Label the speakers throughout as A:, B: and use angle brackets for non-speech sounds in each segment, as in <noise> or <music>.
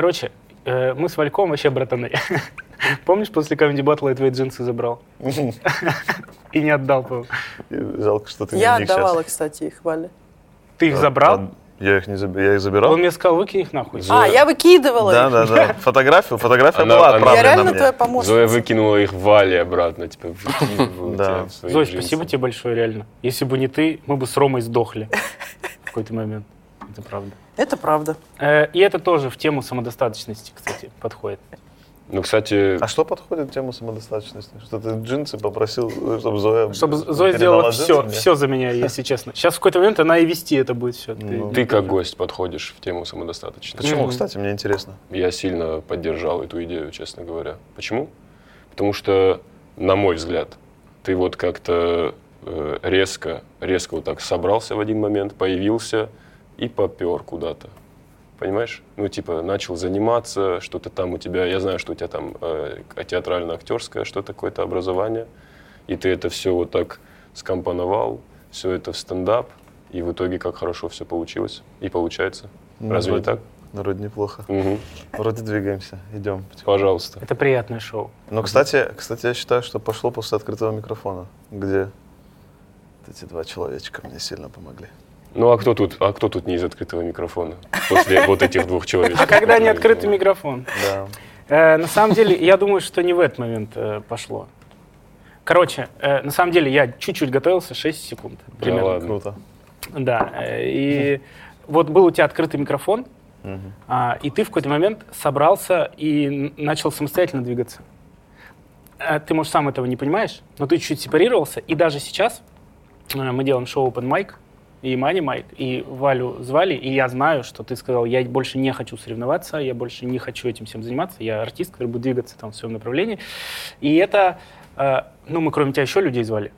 A: Короче, э, мы с Вальком вообще братаны. <laughs> Помнишь, после Comedy Battle я твои джинсы забрал? <laughs> И не отдал, по
B: Жалко, что ты
C: Я отдавала, кстати, их Вале.
A: Ты их
B: А,
A: забрал?
B: а, Я их не забирал. Я их забирал?
A: Он мне сказал, выкинь их нахуй.
C: А, я выкидывала
B: Да,
C: их.
B: да, да. <laughs> Фотографию, фотография
D: Она-
B: была
D: она-
C: Я
B: отправлена
C: реально
B: мне.
C: твоя
D: Зоя
C: помощница.
D: выкинула их Вале обратно, типа,
B: Да.
D: джинсы.
A: спасибо тебе большое, реально. Если бы не ты, мы бы с Ромой сдохли в какой-то момент. Это правда.
C: Это правда.
A: Э, И это тоже в тему самодостаточности, кстати, подходит.
D: Ну, кстати,
B: А что подходит к тему самодостаточности? Что ты джинсы попросил, чтобы Зоя
A: Чтобы Зоя сделала все,
B: мне?
A: все за меня, если честно. Сейчас в какой-то момент она и вести это будет все.
B: Ну.
D: ты как гость подходишь в тему самодостаточности.
B: Почему,
A: Мгм.
B: кстати, мне интересно.
D: Я сильно поддержал эту идею, честно говоря. Почему? Потому что, на мой взгляд, ты вот как-то э, резко, резко вот так собрался в один момент, появился и попер куда-то. Понимаешь? Ну, типа, начал заниматься, что-то там у тебя, я знаю, что у тебя там э, театрально-актерское, что-то какое-то образование, и ты это все вот так скомпоновал, все это в стендап, и в итоге как хорошо все получилось и получается.
B: Ну,
D: Разве не
B: вроде-
D: так?
B: Вроде неплохо.
D: Мгм.
B: Вроде двигаемся. Идем.
D: Пожалуйста.
A: Это приятное шоу.
B: Но, кстати, кстати, я считаю, что пошло после открытого микрофона, где вот эти два человечка мне сильно помогли.
D: Ну а кто тут, а кто тут не из открытого микрофона после вот этих двух человек?
A: А когда не открытый микрофон?
B: Да.
A: Э, На самом деле, я думаю, что не в этот момент э, пошло. Короче, э, на самом деле, я чуть-чуть готовился, 6 секунд примерно.
D: ладно.
B: Круто.
A: Да, и вот был у тебя открытый микрофон, а, и ты в какой-то момент собрался и начал самостоятельно двигаться. Ты, может, сам этого не понимаешь, но ты чуть-чуть сепарировался, и даже сейчас мы делаем шоу Open Mic, и Мани Майк, и Валю звали, и я знаю, что ты сказал, я больше не хочу соревноваться, я больше не хочу этим всем заниматься, я артист, который будет двигаться там в своем направлении. И это, э, ну, мы кроме тебя еще людей звали.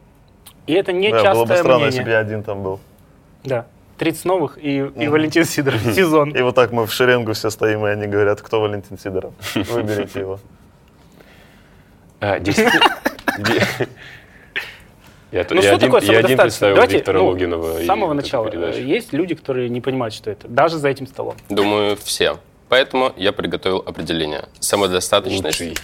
A: И это не
B: Да, было
A: частое
B: бы странно,
A: мнение.
B: если бы я один там был.
A: Да. 30 новых и, и. Валентин Сидоров. Сезон.
B: И вот так мы в шеренгу все стоим, и они говорят, кто Валентин Сидоров. Выберите его. <laughs>
D: Я,
A: Ну
D: я
A: что
D: один,
A: такое
D: я один
A: самодостаточность?
D: представил
A: Давайте,
D: Виктора
A: ну,
D: Логинова.
A: С самого начала.
D: передачу.
A: э, Есть люди, которые не понимают, что это. Даже за этим столом.
E: Думаю, все. Поэтому я приготовил определение. Самодостаточность
D: Лучший.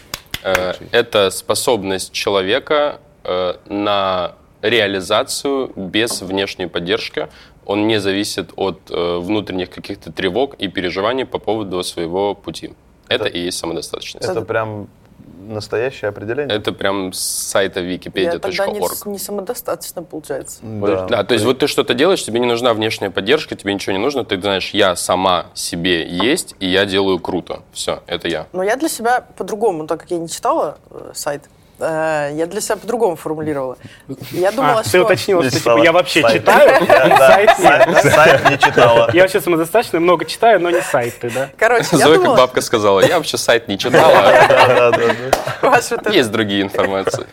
E: э, это способность человека э, на реализацию без внешней поддержки. Он не зависит от э, внутренних каких-то тревог и переживаний по поводу своего пути. Это,
B: Это-
E: и есть самодостаточность.
B: Это прям настоящее определение?
E: Это прям с сайта
C: Я тогда не,
E: wikipedia.org.
C: не самодостаточно, получается.
B: Да.
E: Да, то есть вот ты что-то делаешь, тебе не нужна внешняя поддержка, тебе ничего не нужно, ты знаешь, я сама себе есть, и я делаю круто. Все, это я.
C: Но я для себя по-другому, так как я не читала э, сайт, э, я для себя по-другому формулировала. Я думала,
A: А, ты
C: что...
A: уточнила,
B: Не
A: что типа, я вообще
B: Сайт.
A: читаю, <laughs> сайт.
B: Сайт не читала.
A: Я вообще самодостаточно много читаю, но не сайты, да?
C: Короче, я
E: Зоя, как бабка сказала, я вообще сайт не <laughs> читала, есть другие информации.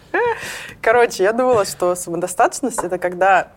C: Короче, я думала, что самодостаточность это когда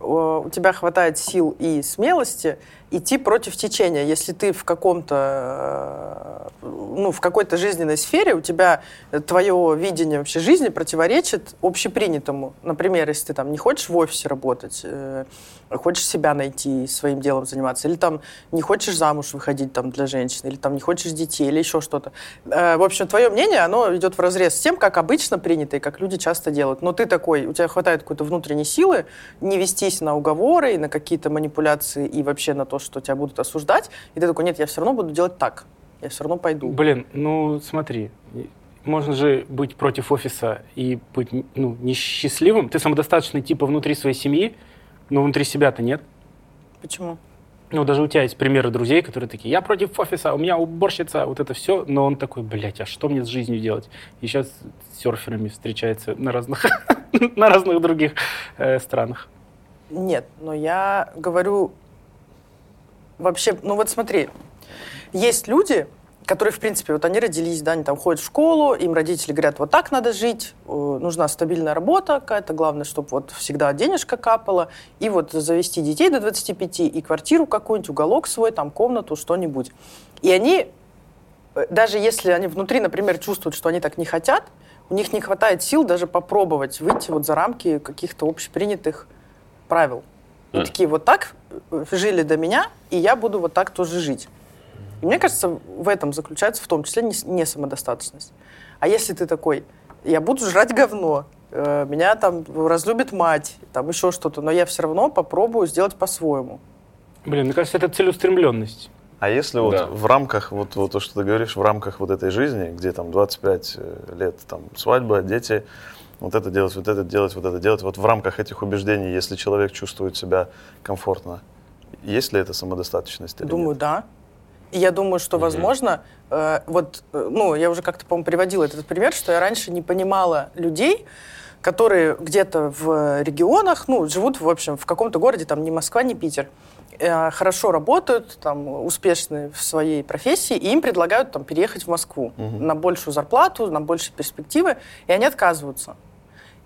C: о, у тебя хватает сил и смелости идти против течения. Если ты в каком-то, э, ну, в какой-то жизненной сфере, у тебя твое видение вообще жизни противоречит общепринятому. Например, если ты там не хочешь в офисе работать, э, хочешь себя найти, своим делом заниматься, или там не хочешь замуж выходить там для женщины, или там не хочешь детей, или еще что-то. Э, В общем, твое мнение, оно идет в разрез с тем, как обычно принято и как люди часто делают. Но ты такой, у тебя хватает какой-то внутренней силы не вестись на уговоры, на какие-то манипуляции и вообще на то, что тебя будут осуждать. И ты такой, нет, я все равно буду делать так. Я все равно пойду.
A: Блин, ну смотри, можно же быть против офиса и быть ну, несчастливым. Ты самодостаточный типа внутри своей семьи, но внутри себя-то нет.
C: Почему?
A: Ну, даже у тебя есть примеры друзей, которые такие, я против офиса, у меня уборщица, вот это все, но он такой, блядь, а что мне с жизнью делать? И сейчас с серферами встречается на разных, <laughs> на разных других э, странах.
C: Нет, но я говорю вообще, ну вот смотри, есть люди, которые, в принципе, вот они родились, да, они там ходят в школу, им родители говорят, вот так надо жить, э, нужна стабильная работа какая-то, главное, чтобы вот всегда денежка капала, и вот завести детей до 25, и квартиру какую-нибудь, уголок свой, там комнату, что-нибудь. И они, э, даже если они внутри, например, чувствуют, что они так не хотят, у них не хватает сил даже попробовать выйти вот за рамки каких-то общепринятых правил. И такие, вот так жили до меня, и я буду вот так тоже жить. И мне кажется, в этом заключается в том числе не, самодостаточность. А если ты такой, я буду жрать говно, э, меня там разлюбит мать, там еще что-то, но я все равно попробую сделать по-своему.
A: Блин, мне кажется, это целеустремленность.
B: А если вот
D: Да.
B: в рамках, вот, вот то, что ты говоришь, в рамках вот этой жизни, где там 25 э, лет, там свадьба, дети, вот это делать, вот это делать, вот это делать, вот в рамках этих убеждений, если человек чувствует себя комфортно, есть ли это самодостаточность или
C: Думаю,
B: нет?
C: да. И я думаю, что, возможно, э, вот, э, ну, я уже как-то, по-моему, приводила этот пример, что я раньше не понимала людей, которые где-то в регионах, ну, живут, в общем, в каком-то городе, там, не Москва, не Питер, э, хорошо работают, там, успешны в своей профессии, и им предлагают там переехать в Москву на большую зарплату, на большие перспективы, и они отказываются.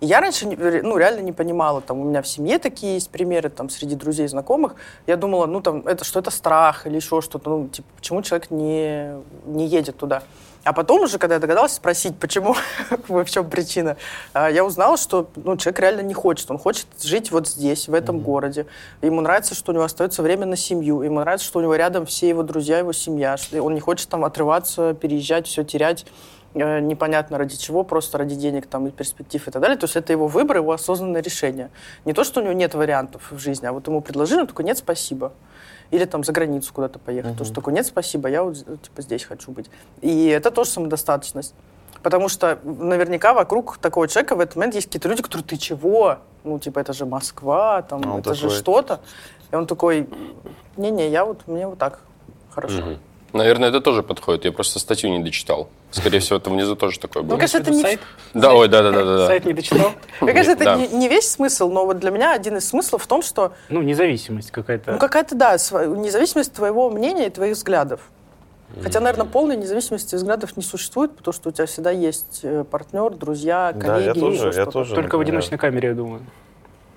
C: И я раньше ну, реально не понимала, там у меня в семье такие есть примеры, там среди друзей, знакомых. Я думала, ну там это что это страх или еще что-то, ну типа почему человек не, не едет туда. А потом уже, когда я догадалась спросить, почему, <laughs> в чем причина, а, я узнала, что ну, человек реально не хочет. Он хочет жить вот здесь, в этом городе. Ему нравится, что у него остается время на семью. Ему нравится, что у него рядом все его друзья, его семья. Он не хочет там отрываться, переезжать, все терять непонятно ради чего, просто ради денег там, и перспектив и так далее. То есть это его выбор, его осознанное решение. Не то, что у него нет вариантов в жизни, а вот ему предложили, он такой, нет, спасибо. Или там за границу куда-то поехать. То, что такой, нет, спасибо, я вот э, типа здесь хочу быть. И это тоже самодостаточность. Потому что наверняка вокруг такого человека в этот момент есть какие-то люди, которые, ты чего? Ну, типа, это же Москва, там,
B: А он
C: это же
B: такой-
C: что-то. И он такой, не-не, я вот, мне вот так хорошо.
E: Наверное, это тоже подходит. Я просто статью не дочитал. Скорее всего, это внизу тоже такое было.
C: Мне кажется, это не,
A: сайт?
E: Да, ой, да-да-да.
A: Сайт не дочитал?
C: Мне кажется, это
E: Да.
C: не, не весь смысл, но вот для меня один из смыслов в том, что
A: Ну, независимость какая-то.
C: ну, какая-то, да, независимость твоего мнения и твоих взглядов. Хотя, наверное, полной независимости взглядов не существует, потому что у тебя всегда есть э, партнер, друзья,
B: Да,
C: коллеги.
B: я
C: или
B: тоже, я тоже.
A: Только в одиночной камере, я думаю.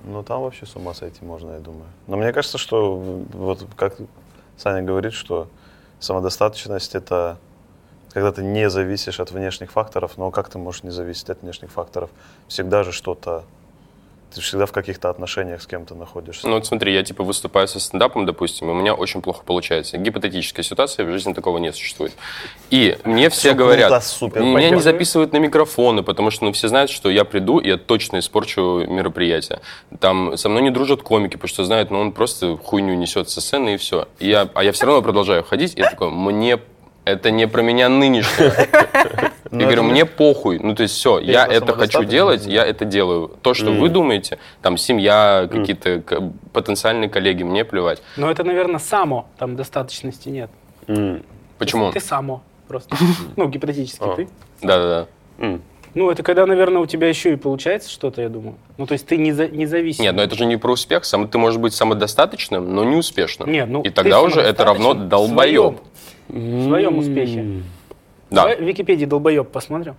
B: Ну, там вообще с ума сойти можно, я думаю. Но мне кажется, что вот как Саня говорит, что самодостаточность — это когда ты не зависишь от внешних факторов, но как ты можешь не зависеть от внешних факторов? Всегда же что-то... Ты всегда в каких-то отношениях с кем-то находишься.
E: Ну вот смотри, я типа выступаю со стендапом, допустим, и у меня очень плохо получается. Гипотетическая ситуация, в жизни такого не существует. И мне все
B: Всё
E: говорят,
B: круто, супер,
E: меня не
B: пойдём.
E: записывают на микрофоны, потому что ну, все знают, что я приду, и я точно испорчу мероприятие. Там со мной не дружат комики, потому что знают, ну он просто хуйню несет со сцены и все. И я, а я все равно продолжаю ходить, и я такой, мне это не про меня нынешнее.
B: Ну, <laughs>
E: Я говорю,
B: это
E: мне похуй. Ну, то есть все, я это хочу делать, я это делаю. То, что вы думаете, там, семья, какие-то потенциальные коллеги, мне плевать.
A: Но это, наверное, само. Там достаточности нет.
E: Почему?
A: Ты само просто. <laughs> Ну, гипотетически
D: А.
A: ты.
E: Да-да-да.
A: Ну, это когда, наверное, у тебя еще и получается что-то, я думаю. Ну, то есть ты не, за, не зависим.
E: Нет, но это же не про успех. Сам, ты можешь быть самодостаточным, но не успешным.
A: Не, ну,
E: И тогда уже это равно долбоеб.
A: В своем успехе.
E: Да.
A: В Википедии долбоеб посмотрим.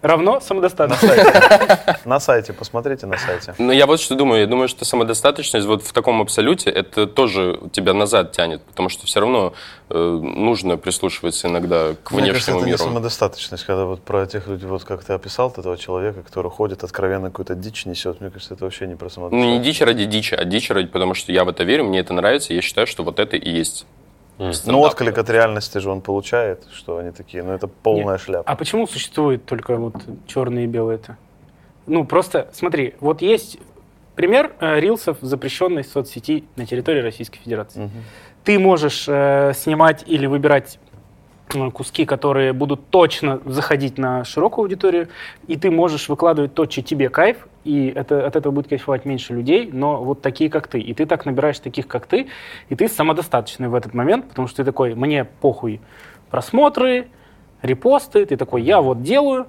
A: Равно
B: На
A: самодостаточно.
B: сайте. На сайте, посмотрите на сайте.
E: Но я вот что думаю. Я думаю, что самодостаточность вот в таком абсолюте, это тоже тебя назад тянет. Потому что все равно э, нужно прислушиваться иногда к
B: Мне кажется,
E: внешнему
B: это не
E: миру.
B: самодостаточность, когда вот про тех людей, вот как ты описал этого человека, который ходит, откровенно какую-то дичь несет. Мне кажется, это вообще не про
E: Ну,
B: самодостаточность.
E: не дичь ради дичи, а дичь ради, потому что я в это верю, мне это нравится, я считаю, что вот это и есть.
B: Ну,
E: стендап.
B: отклик от реальности же он получает, что они такие, ну, это полная
A: Нет.
B: шляпа.
A: А почему существует только вот черные и белые-то? Ну, просто смотри, вот есть пример э, рилсов запрещенной соцсети на территории Российской Федерации.
B: Мгм.
A: Ты можешь э, снимать или выбирать куски, которые будут точно заходить на широкую аудиторию, и ты можешь выкладывать то, что тебе кайф, и это, от этого будет кайфовать меньше людей, но вот такие, как ты. И ты так набираешь таких, как ты, и ты самодостаточный в этот момент, потому что ты такой, мне похуй просмотры, репосты, ты такой, я вот делаю,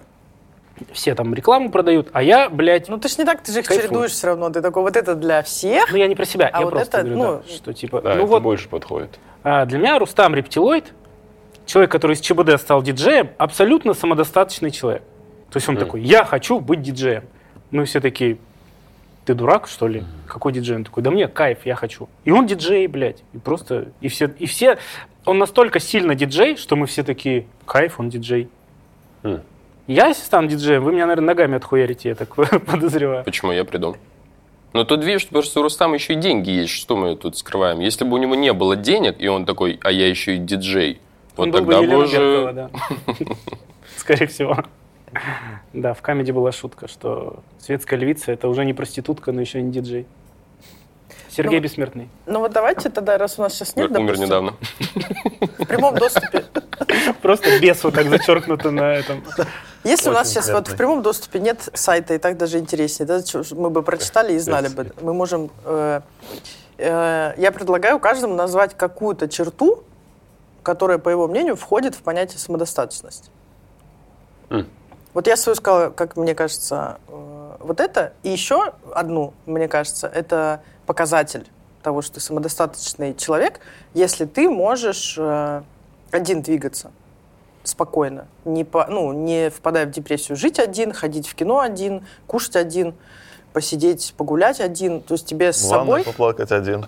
A: все там рекламу продают, а я, блядь,
C: Ну ты ж не так, ты же их
A: Кайфуешь.
C: чередуешь все равно. Ты такой, вот это для всех.
A: ну я не про себя,
C: А
A: я
C: вот
A: просто
C: это,
A: говорю,
C: ну,
A: да, что типа,
D: Да,
A: ну
D: это
A: вот
D: больше подходит.
A: а, для меня Рустам Рептилоид, человек, который из ЧБД стал диджеем, абсолютно самодостаточный человек. То есть он такой, я хочу быть диджеем. Мы все такие, ты дурак, что ли? Какой диджей? Он такой, да мне кайф, я хочу. И он диджей, блядь. И просто, и все, и все, он настолько сильно диджей, что мы все такие, кайф, он диджей.
D: М.
A: Я, если стану диджеем, вы меня, наверное, ногами отхуярите, я так <laughs> подозреваю.
E: Почему я приду? Но тут видишь, потому что у Рустама еще и деньги есть, что мы тут скрываем. Если бы у него не было денег, и он такой, а я еще и диджей,
A: Он
E: Вот
A: был бы Елена
E: уже...
A: Беркова, да. <laughs> Скорее всего. Да, в камеди была шутка, что светская львица — это уже не проститутка, но еще и не диджей. Сергей
C: Ну,
A: Бессмертный.
C: Ну вот давайте тогда, раз у нас сейчас нет,
E: Умер
C: допустим,
E: недавно.
C: в прямом доступе. <laughs>
A: Просто бес вот так зачеркнуто на этом.
C: Если у нас сейчас вот в прямом доступе нет сайта, и так даже интереснее, да, мы бы прочитали и знали бы. Мы можем... э, э, я предлагаю каждому назвать какую-то черту, которая, по его мнению, входит в понятие самодостаточность.
D: М.
C: Вот я свою сказала, как мне кажется, э, вот это. И еще одну, мне кажется, это показатель того, что ты самодостаточный человек, если ты можешь э, один двигаться спокойно, не, по, ну, не впадая в депрессию, жить один, ходить в кино один, кушать один, посидеть, погулять один, то есть тебе с
B: ванной
C: собой...
B: поплакать один.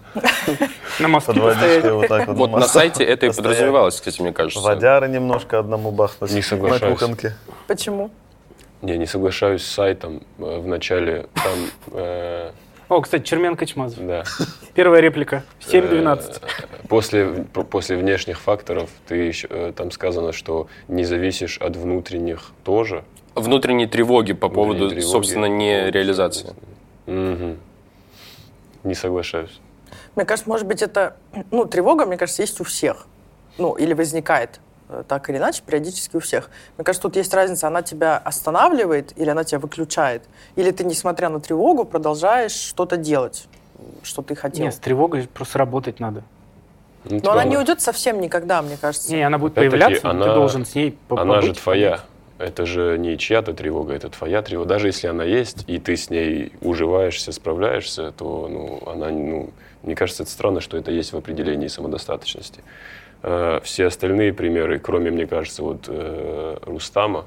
A: На мосту
B: вот так вот.
E: Вот на сайте это и подразумевалось, кстати, мне кажется.
B: Водяры немножко одному бахнуть.
D: Не соглашаюсь.
B: На кухонке.
C: Почему?
D: Не, не соглашаюсь с сайтом. Э, В начале там, э,
A: О, кстати, Черменко Чмазов.
D: да.
A: Первая реплика. 7-12.
D: Э, После, после внешних факторов ты еще, там сказано, что не зависишь от внутренних тоже.
E: Внутренние тревоги по поводу,
D: тревоги.
E: собственно, не реализации.
D: Мгм. Не соглашаюсь.
C: Мне кажется, может быть, это... Ну, тревога, мне кажется, есть у всех. Ну, или возникает э, так или иначе, периодически у всех. Мне кажется, тут есть разница, она тебя останавливает или она тебя выключает. Или ты, несмотря на тревогу, продолжаешь что-то делать, что ты хотел.
A: Нет, с тревогой просто работать надо.
D: Ну,
C: Но она не уйдет совсем никогда, мне кажется.
A: Не, она будет
D: Опять-таки,
A: появляться, но ты
D: она-
A: должен с ней по-
D: Она же
A: побыть.
D: твоя. Это же не чья-то тревога, это твоя тревога. Даже если она есть, и ты с ней уживаешься, справляешься, то ну, она, ну, мне кажется, это странно, что это есть в определении самодостаточности. Э, Все остальные примеры, кроме, мне кажется, вот э, Рустама,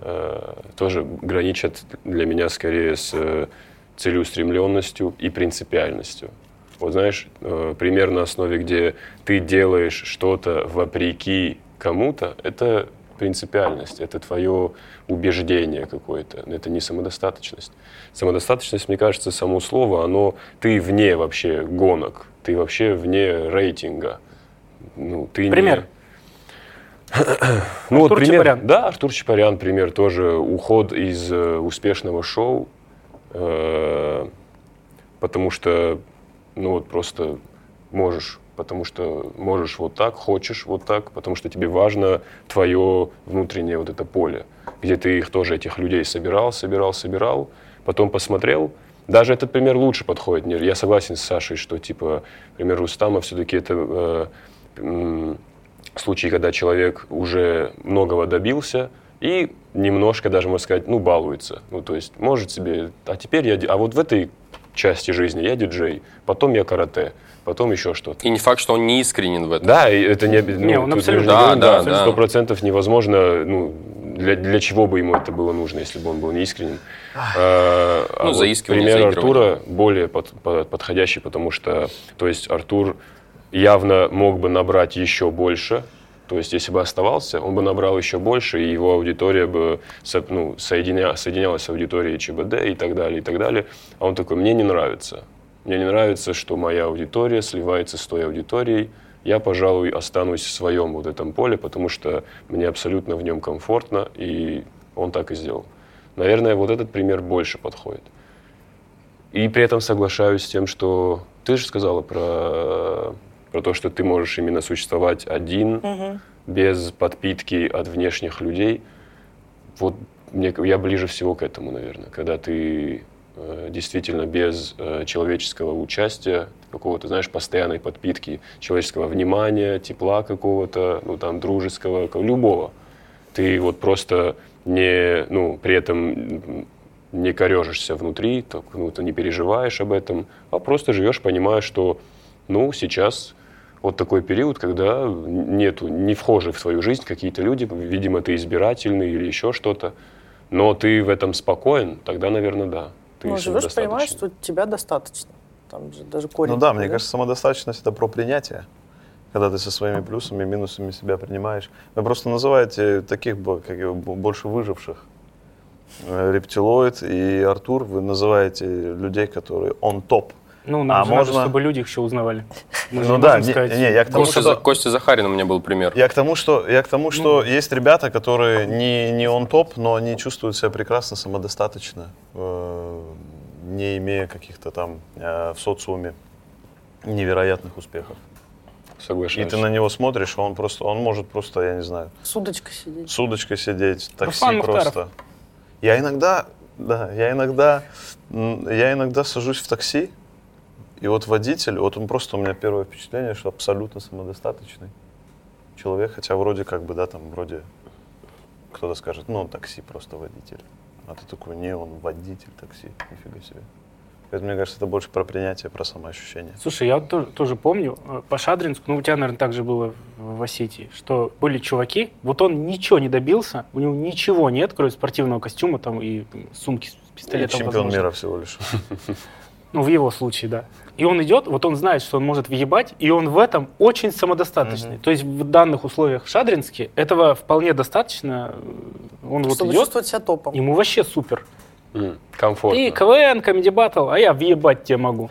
D: э, тоже граничат для меня скорее с целеустремленностью и принципиальностью. Вот знаешь, пример на основе, где ты делаешь что-то вопреки кому-то, это принципиальность, это твое убеждение какое-то, это не самодостаточность. Самодостаточность, мне кажется, само слово, оно, ты вне вообще гонок, ты вообще вне рейтинга. Ну, ты не-
A: Пример.
D: ну, вот
A: Артур
D: пример,
A: Чапарян.
D: Да, Артур Чапарян, пример, тоже уход из э, успешного шоу, э, потому что, ну вот просто можешь, потому что можешь вот так, хочешь вот так, потому что тебе важно твое внутреннее вот это поле, где ты их тоже, этих людей собирал, собирал, собирал, потом посмотрел, даже этот пример лучше подходит. Я согласен с Сашей, что типа пример Рустама все-таки это э, м, случай, когда человек уже многого добился и немножко даже, можно сказать, ну, балуется. Ну, то есть может себе, а теперь я, а вот в этой части жизни я диджей, потом я карате, потом еще что-то.
E: И не факт, что он не искренен в этом.
D: Да, это не, ну,
A: Не, он абсолютно-
E: Да, да,
D: да, сто процентов невозможно, ну, для, для чего бы ему это было нужно, если бы он был неискренен. А, а
E: Ну,
D: вот
E: заискивание,
D: пример. Артура более под- под- подходящий, потому что, то есть Артур явно мог бы набрать еще больше, то есть, если бы оставался, он бы набрал еще больше, и его аудитория бы ну, соединя- соединялась с аудиторией ЧБД и так далее, и так далее. А он такой, мне не нравится. Мне не нравится, что моя аудитория сливается с той аудиторией. Я, пожалуй, останусь в своем вот этом поле, потому что мне абсолютно в нем комфортно, и он так и сделал. Наверное, вот этот пример больше подходит. И при этом соглашаюсь с тем, что ты же сказала про, про то, что ты можешь именно существовать один, без подпитки от внешних людей. Вот мне, я ближе всего к этому, наверное, когда ты э, действительно без э, человеческого участия, какого-то, знаешь, постоянной подпитки человеческого внимания, тепла какого-то, ну там дружеского, любого. Ты вот просто не, ну, при этом не корежишься внутри, так, ну, ты не переживаешь об этом, а просто живешь, понимая, что, ну, сейчас вот такой период, когда нету, не вхожи в твою жизнь какие-то люди, видимо, ты избирательный или еще что-то, но ты в этом спокоен, тогда, наверное, да. Ты
C: Ну, живешь,
D: самодостаточный.
C: понимаешь, что тебя достаточно. Там же даже корень.
B: Ну да, мне кажется, самодостаточность это про принятие. Когда ты со своими плюсами и минусами себя принимаешь. Вы просто называете таких бо- как его, бо- больше выживших. Э, Рептилоид и Артур, вы называете людей, которые on топ.
A: Ну, нам
B: А
A: же надо,
B: можно-
A: чтобы люди их еще узнавали. Мы
B: Ну да, не,
A: сказать.
B: не, я к тому,
E: Костя,
B: что...
E: Костя Захарин у меня был пример.
B: Я к тому, что, я к тому, что
A: Ну.
B: есть ребята, которые не, не он топ, но они чувствуют себя прекрасно, самодостаточно, э, не имея каких-то там э, в социуме невероятных успехов. И
D: Соглашаюсь.
B: ты на него смотришь, он просто, он может просто, я не знаю,
C: С удочкой сидеть.
B: с удочкой сидеть, такси
A: Руслан Мухтаров.
B: просто. Я иногда, да, я иногда, я иногда сажусь в такси, и вот водитель, вот он просто у меня первое впечатление, что абсолютно самодостаточный человек, хотя вроде как бы, да, там вроде кто-то скажет, ну, он такси просто водитель. А ты такой, не, он водитель такси, нифига себе. Поэтому, мне кажется, это больше про принятие, про самоощущение.
A: Слушай, я вот тоже, тоже помню э, по Шадринску, ну у тебя, наверное, так же было в Осетии, что были чуваки, вот он ничего не добился, у него ничего нет, кроме спортивного костюма там и сумки с
B: И
A: пистолетом.
B: чемпион
A: возможно.
B: мира всего лишь. <laughs>
A: Ну, в его случае, да. И он идет, вот он знает, что он может въебать, и он в этом очень самодостаточный. То есть в данных условиях в Шадринске этого вполне достаточно. Он вот
C: чтобы
A: идет,
C: чувствовать себя топом.
A: ему вообще супер.
D: М, Комфортно.
A: Ты КВН, Comedy Battle, а я въебать тебе могу.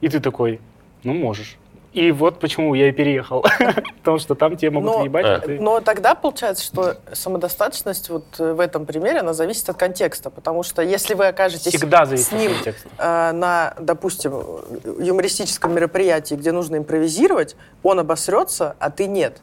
A: И ты такой, ну можешь. И вот почему я и переехал. <laughs> Потому что там тебе могут въебать.
D: А.
A: ты-
C: Но тогда получается, что самодостаточность вот э, в этом примере, она зависит от контекста. Потому что если вы окажетесь
A: Всегда зависит
C: с ним э, на, допустим, э, юмористическом мероприятии, где нужно импровизировать, он обосрется, а ты нет.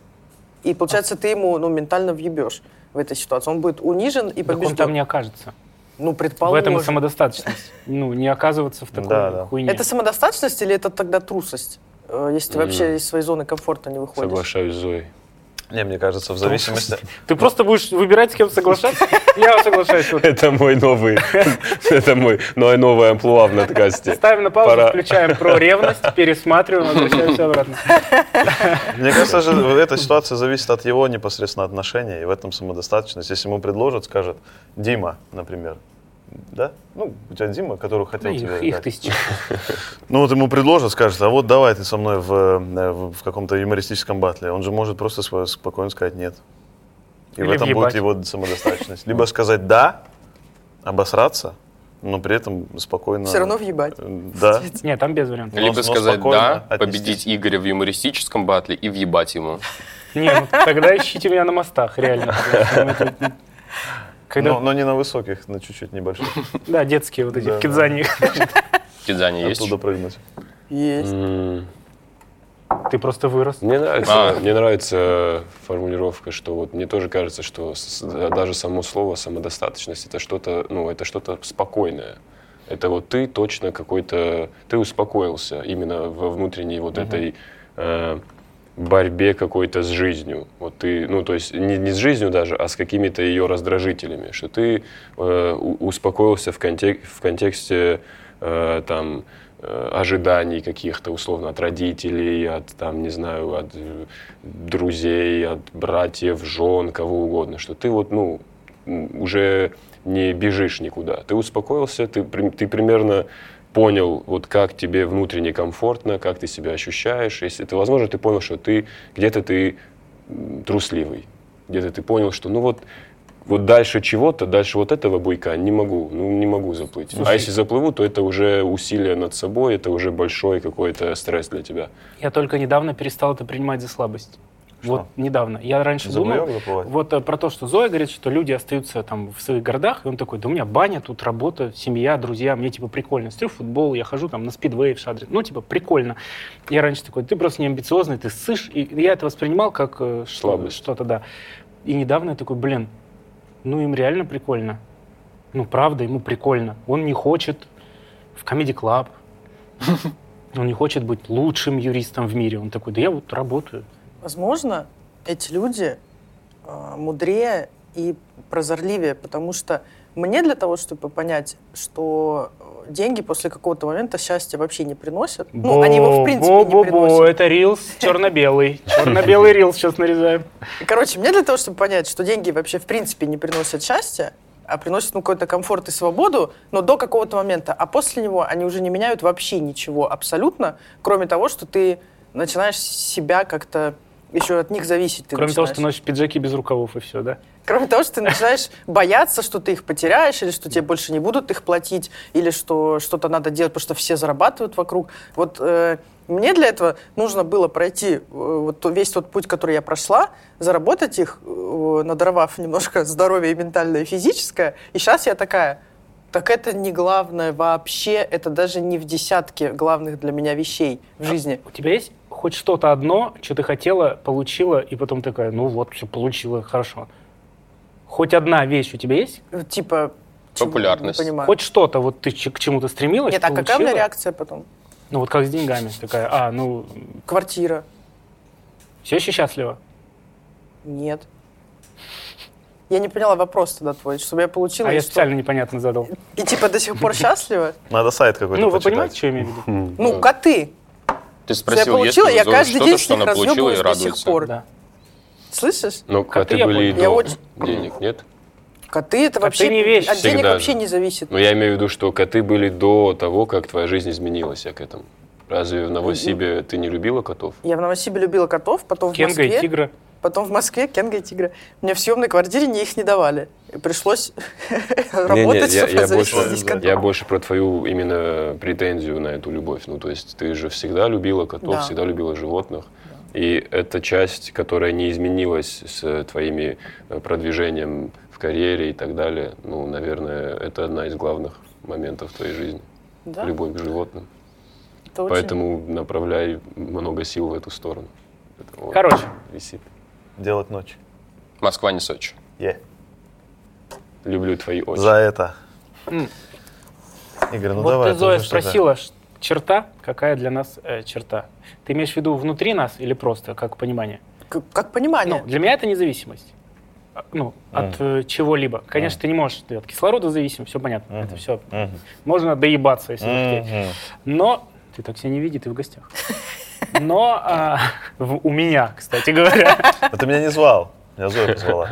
C: И получается, ты ему ну, ментально въебешь в этой ситуации. Он будет унижен и
A: Так он
C: побежден.
A: там не окажется.
C: Ну,
A: В
C: предположим.
A: этом и самодостаточность. Ну, не оказываться в такой
B: Да, да.
A: хуйне.
C: Это самодостаточность или это тогда трусость? Э, Если ты вообще из своей зоны комфорта не выходишь.
D: Соглашаюсь с Зоей.
B: Не, мне кажется, в зависимости...
A: Ты просто будешь выбирать, с кем соглашаться? <laughs> Я соглашаюсь.
D: Это мой новый, <laughs> это мой, новое амплуа в надкасте.
A: Ставим на паузу,
D: Пора.
A: включаем про ревность, пересматриваем, возвращаемся обратно. <laughs>
B: Мне кажется, же, эта ситуация зависит от его непосредственно отношения, и в этом самодостаточность. Если ему предложат, скажет, Дима, например, да? Ну, у тебя Дима, который хотел
A: Ну,
B: тебе
A: Их, их тысячи. <laughs>
B: Ну, вот ему предложат, скажет, а вот давай ты со мной в, э, в, в каком-то юмористическом батле. Он же может просто спокойно сказать нет. И в
A: Или
B: этом
A: въебать.
B: будет его самодостаточность. Либо сказать да, обосраться, но при этом спокойно...
C: Все равно въебать.
B: Э, Да. <laughs>
A: Нет, там без вариантов.
E: Либо
B: но
E: сказать «да», победить Игоря в юмористическом батле и въебать ему.
A: Не, ну тогда ищите меня на мостах, реально. <laughs> Когда,
B: Но, но не на высоких, на чуть-чуть небольших. <laughs>
A: да, детские вот эти, в Кидзане.
E: В Кидзане есть?
B: Оттуда прыгнуть.
C: Есть.
A: Ты просто вырос.
D: Мне нравится,
E: А.
D: мне нравится формулировка, что вот мне тоже кажется, что с- даже само слово самодостаточность это что-то, ну, это что-то спокойное. Это вот ты точно какой-то, ты успокоился именно во внутренней вот этой э, борьбе какой-то с жизнью. Вот ты, ну, то есть не, не с жизнью даже, а с какими-то ее раздражителями, что ты э, успокоился в, контек- в контексте э, там э, ожиданий каких-то условно от родителей, от там не знаю, от друзей, от братьев, жен, кого угодно, что ты вот ну уже не бежишь никуда, ты успокоился, ты ты примерно понял, вот как тебе внутренне комфортно, как ты себя ощущаешь. Если это возможно, ты понял, что ты где-то ты трусливый, где-то ты понял, что ну вот вот дальше чего-то, дальше вот этого буйка не могу, ну не могу заплыть. А если заплыву, то это уже усилие над собой, это уже большой какой-то стресс для тебя.
A: Я только недавно перестал это принимать за слабость. Вот недавно. Я раньше
B: За
A: думал,
B: заплывать?
A: вот э, про то, что Зоя говорит, что люди остаются там в своих городах, и он такой, да у меня баня, тут работа, семья, друзья, мне типа прикольно. Смотрю футбол, я хожу там на спидвей в Шадре, ну типа прикольно. Я раньше такой, ты просто не амбициозный, ты ссышь, и я это воспринимал как э, что-
D: Слабость.
A: что-то, да. И недавно я такой, блин, ну им реально прикольно. Ну правда, ему прикольно. Он не хочет в Comedy Club, <laughs> он не хочет быть лучшим юристом в мире. Он такой, да я вот работаю.
C: Возможно, эти люди э, мудрее и прозорливее, потому что мне для того, чтобы понять, что э, деньги после какого-то момента счастья вообще не приносят, ну, они его в принципе не
A: Бо-бо-бо,
C: приносят.
A: это рилс черно-белый. <laughs> Черно-белый рилс сейчас нарезаем.
C: Короче, мне для того, чтобы понять, что деньги вообще в принципе не приносят счастья, а приносят ну, какой-то комфорт и свободу, но до какого-то момента. А после него они уже не меняют вообще ничего абсолютно, кроме того, что ты начинаешь себя как-то еще от них зависеть ты
A: Кроме того, что носишь пиджаки без рукавов и все, да?
C: Кроме того, что ты начинаешь <laughs> бояться, что ты их потеряешь, или что тебе больше не будут их платить, или что что-то надо делать, потому что все зарабатывают вокруг. Вот э, мне для этого нужно было пройти э, вот весь тот путь, который я прошла, заработать их, э, надорвав немножко <laughs> здоровье и ментальное, и физическое. И сейчас я такая, так это не главное вообще, это даже не в десятке главных для меня вещей в жизни.
A: У тебя есть хоть что-то одно, что ты хотела, получила, и потом такая, ну вот, все получила, хорошо. Хоть одна вещь у тебя есть?
C: Типа... чего?
E: Популярность.
C: Не понимаю.
A: Хоть что-то, вот ты к чему-то стремилась,
C: Нет, а какая у меня
A: получила?
C: реакция потом?
A: Ну вот как с деньгами. Такая, а, ну,
C: Квартира.
A: все еще счастлива?
C: Нет. Я не поняла вопрос тогда твой, чтобы я получила.
A: А я
C: что?
A: специально непонятно задал.
C: И типа до сих пор <laughs> счастлива?
B: Надо сайт какой-то
A: Ну, вы понимаете, что я имею в виду?
C: Ну, коты.
E: Ты
C: Что я
E: спросил, есть
C: получила,
E: ли
C: я каждый
E: что-то,
C: день с
E: что
C: них
E: она получила и
C: до сих
E: радуется?
C: пор.
A: Да.
C: Слышишь?
D: Ну,
A: Коты
D: коты
A: я
D: были и
A: понял.
C: Я
D: до
C: очень-
D: денег, нет?
C: Коты это
A: Коты
C: вообще...
A: не вещь
C: От денег
D: всегда
C: вообще
D: же.
C: не зависит.
D: Но я имею в виду, что коты были до того, как твоя жизнь изменилась, я к этому. Разве в Новосибе ты не любила котов?
C: Я в Новосибе любила котов, потом в
A: Кенга и
C: Москве...
A: тигра.
C: Потом в Москве Кенга и тигра. Мне в съемной квартире не их не давали. И пришлось <laughs> работать,
D: я, я, больше, я больше про твою именно претензию на эту любовь. Ну, то есть ты же всегда любила котов,
C: Да.
D: всегда любила животных. И это часть, которая не изменилась с твоими э, продвижением в карьере и так далее. Ну, наверное, это одна из главных моментов в твоей жизни.
C: Да,
D: Любовь к животным.
C: это очень-
D: Поэтому направляй много сил в эту сторону. Это вот
A: Короче,
D: висит.
B: Делать ночь.
E: Москва, не Сочи.
B: Е.
D: Люблю твои очи.
B: За это.
A: М.
B: Игорь, ну
A: вот
B: давай.
A: ты, Зоя, спросила, черта, какая для нас э, черта? Ты имеешь в виду внутри нас или просто как понимание?
C: К- Как понимание.
A: Ну, для меня это независимость. А, Ну, от э, чего-либо. Конечно, ты не можешь, ты от кислорода зависим, все понятно.
B: Мгм.
A: Это все.
B: Мгм.
A: Можно доебаться, если захотеть.
B: Мгм.
A: Но ты так себя не видит, ты в гостях. <laughs> Но а, в- у меня, кстати говоря,
B: А ты меня не звал. Меня Зоя позвала.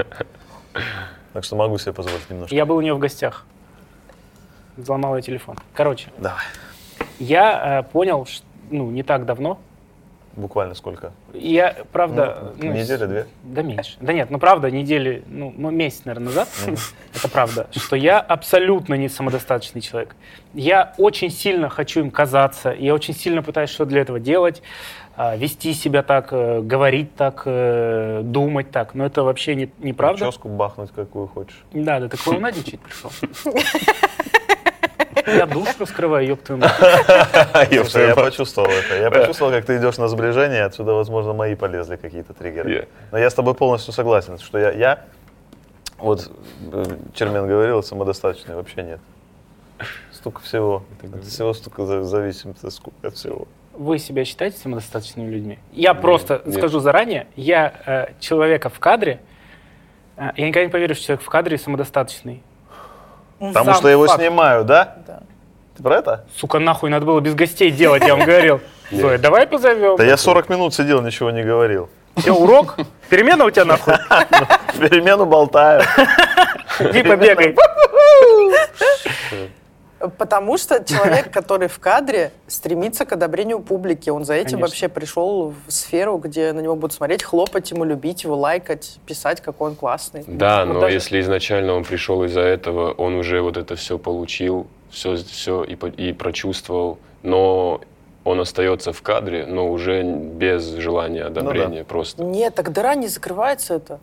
B: Так что могу себе позволить немножко.
A: я был у нее в гостях. Взломал ее телефон. Короче,
B: Давай.
A: я э, понял, ш- ну, не так давно.
B: Буквально сколько?
A: Я, правда...
B: Ну,
A: ну,
B: неделя, две?
A: Да меньше. Да нет, ну правда, недели, ну, м- месяц, наверное, назад, <laughs> это правда, что я абсолютно не самодостаточный человек. Я очень сильно хочу им казаться, я очень сильно пытаюсь что для этого делать, а, вести себя так, э, говорить так, э, думать так, но это вообще не, неправда.
B: Прическу бахнуть какую хочешь.
A: Да, да, ты клоунадничать <laughs> пришел. Я душ раскрываю, ёб твою мать. <laughs>
B: Я почувствовал это. Я почувствовал, как ты идешь на сближение, отсюда, возможно, мои полезли какие-то триггеры. Но я с тобой полностью согласен, что я, я вот э, Чермен говорил, самодостаточный вообще нет. Столько всего. От всего столько за- зависим, от всего.
A: Вы себя считаете самодостаточными людьми? Я просто
D: нет.
A: скажу заранее, я э, человека в кадре, э, я никогда не поверю, что человек в кадре самодостаточный.
B: Потому что его
A: факт.
B: снимаю, да?
C: Да.
B: Ты про это?
A: Сука, нахуй, надо было без гостей делать, я вам говорил. <laughs> Зоя, давай позовем.
B: Да я 40 минут сидел, ничего не говорил.
A: Все, урок? Перемена у тебя нахуй? <laughs>
B: Перемену болтаю. <laughs>
A: Иди побегай.
C: Потому что <laughs> человек, который в кадре, стремится к одобрению публики. Он за этим
A: Конечно.
C: вообще пришел в сферу, где на него будут смотреть, хлопать ему, любить его, лайкать, писать, какой он классный.
D: Да,
A: Вот
D: но
A: даже-
D: если изначально он пришел из-за этого, он уже вот это все получил, все, все и, и прочувствовал, но он остается в кадре, но уже без желания одобрения просто.
C: Нет, так дыра не закрывается это.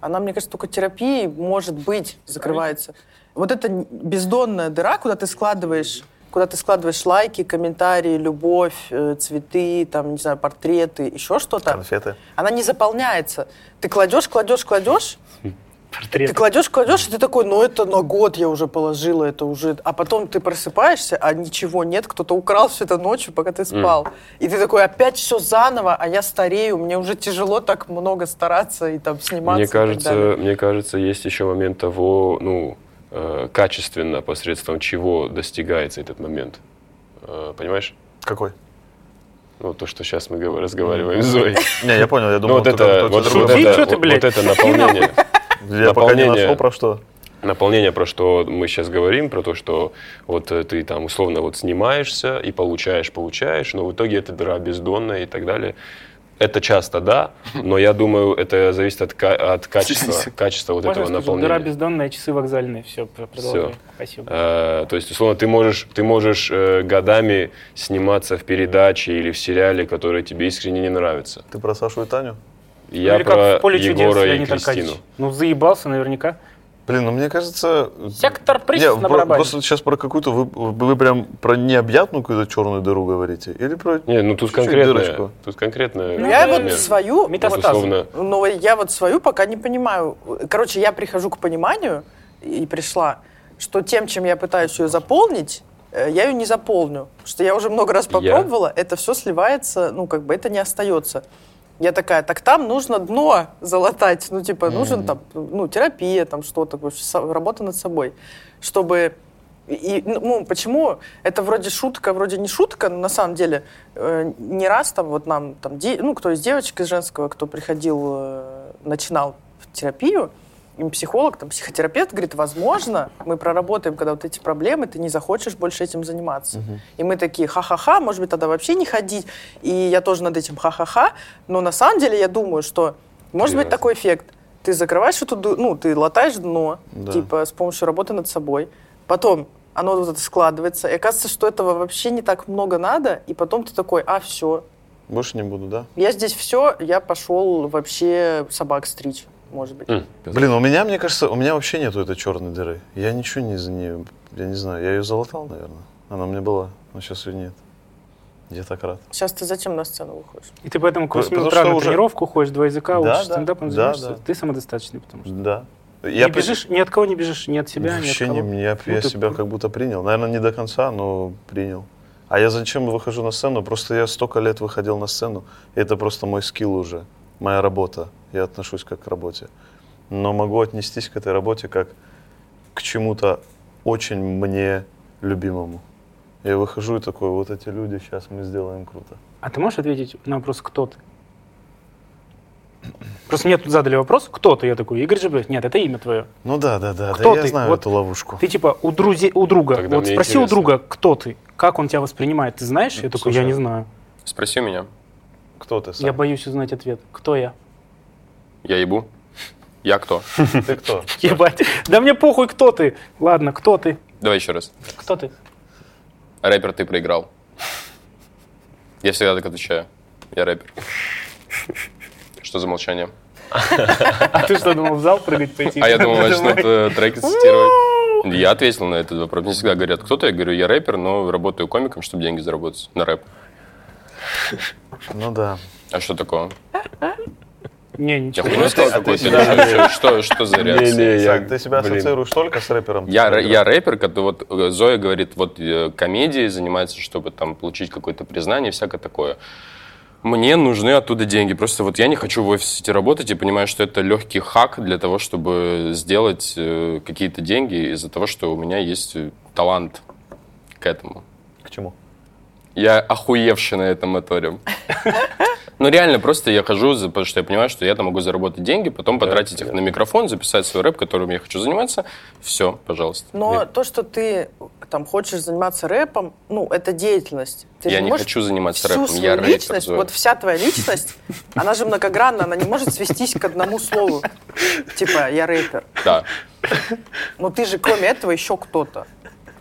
C: Она, мне кажется, только терапией, может быть, закрывается. Вот эта бездонная дыра, куда ты складываешь куда ты складываешь лайки, комментарии, любовь, э, цветы, там, не знаю, портреты, еще что-то,
B: Конфеты.
C: она не заполняется. Ты кладешь, кладешь, кладешь, ты
A: Портрет.
C: кладешь, кладешь, и ты такой, ну это на год я уже положила, это уже... А потом ты просыпаешься, а ничего нет, кто-то украл все это ночью, пока ты спал. И ты такой, опять все заново, а я старею, мне уже тяжело так много стараться и там сниматься.
D: Мне
C: и
D: кажется, мне кажется, есть еще момент того, ну, качественно, посредством чего достигается этот момент. Э, Понимаешь?
B: Какой?
D: Ну, то, что сейчас мы разговариваем с Зоей.
B: Не, я понял, я
D: Ну,
B: думал,
D: вот это, вот, это, вот-
A: блядь?
D: вот это наполнение. <laughs>
B: Я пока не
D: наполнение.
B: нашел про что.
D: наполнение, про что мы сейчас говорим, про то, что вот э, ты там условно вот снимаешься и получаешь, получаешь, но в итоге это дыра бездонная и так далее. Это часто, да, но я думаю, это зависит от, от качества, качества вот
A: Можно
D: этого
A: скажу,
D: наполнения.
A: дыра бездонная, часы вокзальные. Все, продолжай. Спасибо.
D: Э, то есть, условно, ты можешь, ты можешь э, годами сниматься в передаче или в сериале, которые тебе искренне не нравятся.
B: Ты про Сашу и Таню?
D: Я
A: Ну, Или как
D: про
A: в поле чудес
D: Егора и
A: Леонид
D: Кристину.
A: Ну, заебался наверняка.
B: Блин, ну мне кажется...
A: Сектор приз
B: Не,
A: на
B: про-
A: барабане.
B: Просто сейчас про какую-то... Вы, вы прям про необъятную какую-то черную дыру говорите? Или про...
D: Не, ну тут конкретно,
B: дырочку.
D: тут конкретно.
C: Ну, я вот свою...
A: Метастазы.
D: условно,
C: Но я вот свою пока не понимаю. Короче, я прихожу к пониманию, и пришла, что тем, чем я пытаюсь ее заполнить, э, я ее не заполню. Потому что я уже много раз
D: Я-
C: попробовала, это все сливается, ну, как бы это не остается. Я такая, так там нужно дно залатать, ну, типа, нужен там, ну, терапия, там что-то, работа над собой, чтобы... И, ну, почему? Это вроде шутка, вроде не шутка, но на самом деле э, не раз там вот нам, там, де- ну, кто из девочек из женского, кто приходил, э, начинал терапию, им психолог, там, психотерапевт говорит, возможно, мы проработаем, когда вот эти проблемы, ты не захочешь больше этим заниматься. И мы такие, ха-ха-ха, может быть, тогда вообще не ходить. И я тоже над этим ха-ха-ха. Но на самом деле я думаю, что может быть такой эффект. Ты закрываешь эту, ну, ты латаешь дно,
B: Да.
C: типа, с помощью работы над собой. Потом оно вот это складывается. И оказывается, что этого вообще не так много надо. И потом ты такой, а, все.
B: Больше не буду, да?
C: Я здесь все, я пошел вообще собак стричь, может быть.
B: Блин, у меня, мне кажется, у меня вообще нету этой черной дыры. Я ничего не за нее, я не знаю, я ее залатал, наверное. Она у меня была, но сейчас ее нет. Я так рад.
C: Сейчас ты зачем на сцену выходишь?
A: И ты поэтому к
B: Потому
A: 8
B: что
A: утра на
B: уже-
A: тренировку ходишь, два языка,
B: Да,
A: учишь
B: да,
A: стендапом,
B: да,
A: занимаешься.
B: да.
A: Ты самодостаточный, потому что.
B: Да.
A: не бежишь, ни от кого не бежишь, ни от себя, ни от
B: Вообще
A: кого.
B: не, я,
A: Ну,
B: я
A: ты-
B: себя как будто принял. Наверное, не до конца, но принял. А я зачем выхожу на сцену? Просто я столько лет выходил на сцену. И это просто мой скилл уже, моя работа. Я отношусь как к работе. Но могу отнестись к этой работе как к чему-то очень мне любимому. Я выхожу и такой, вот эти люди, сейчас мы сделаем круто.
A: А ты можешь ответить на вопрос, кто ты? Просто мне тут задали вопрос, кто ты? Я такой, Игорь Жебрев. Нет, это имя твое.
B: Ну да, да, да,
A: Кто
B: да, я
A: ты?
B: знаю
A: Вот
B: эту ловушку.
A: Ты типа у, друзи, у друга.
D: Тогда
A: вот спроси у
D: интересно.
A: друга, кто ты? Как он тебя воспринимает? Ты знаешь? Я такой, я
B: Слушай,
A: не знаю.
E: Спроси у меня.
B: Кто ты сам?
A: Я боюсь узнать ответ. Кто я?
E: Я ебу. Я кто?
B: Ты кто? <laughs>
A: Ебать. Да мне похуй, кто ты. Ладно, кто ты?
E: Давай еще раз.
A: Кто ты?
E: Рэпер, ты проиграл. Я всегда так отвечаю. Я рэпер. Что за молчание?
A: А ты что, думал в зал прыгать пойти?
E: А я думал, начнут э, треки цитировать. Я ответил на этот вопрос. Мне всегда говорят, кто ты? Я говорю, я рэпер, но работаю комиком, чтобы деньги заработать на рэп.
B: Ну да.
E: А что такого?
A: Не, ничего.
E: или <laughs> Что, что за реакция?
D: Я,
B: ты себя
D: блин,
B: ассоциируешь только с рэпером?
E: Я, рэ- я рэпер, который вот э, Зоя говорит, вот э, комедией занимается, чтобы там получить какое-то признание, всякое такое. Мне нужны оттуда деньги. Просто вот я не хочу в офисе идти работать и понимаю, что это легкий хак для того, чтобы сделать э, какие-то деньги из-за того, что у меня есть талант к этому. Я охуевший на этом моторе. Ну реально, просто я хожу, потому что я понимаю, что я там могу заработать деньги, потом потратить их на микрофон, записать свой рэп, которым я хочу заниматься. Все, пожалуйста.
C: Но то, что ты там хочешь заниматься рэпом, ну, это деятельность. Ты
E: Я не хочу заниматься рэпом, я рэпер,
C: личность, вот вся твоя личность, она же многогранна, она не может свестись к одному слову. Типа, я рэпер.
E: Да.
C: Но ты же, кроме этого, еще кто-то.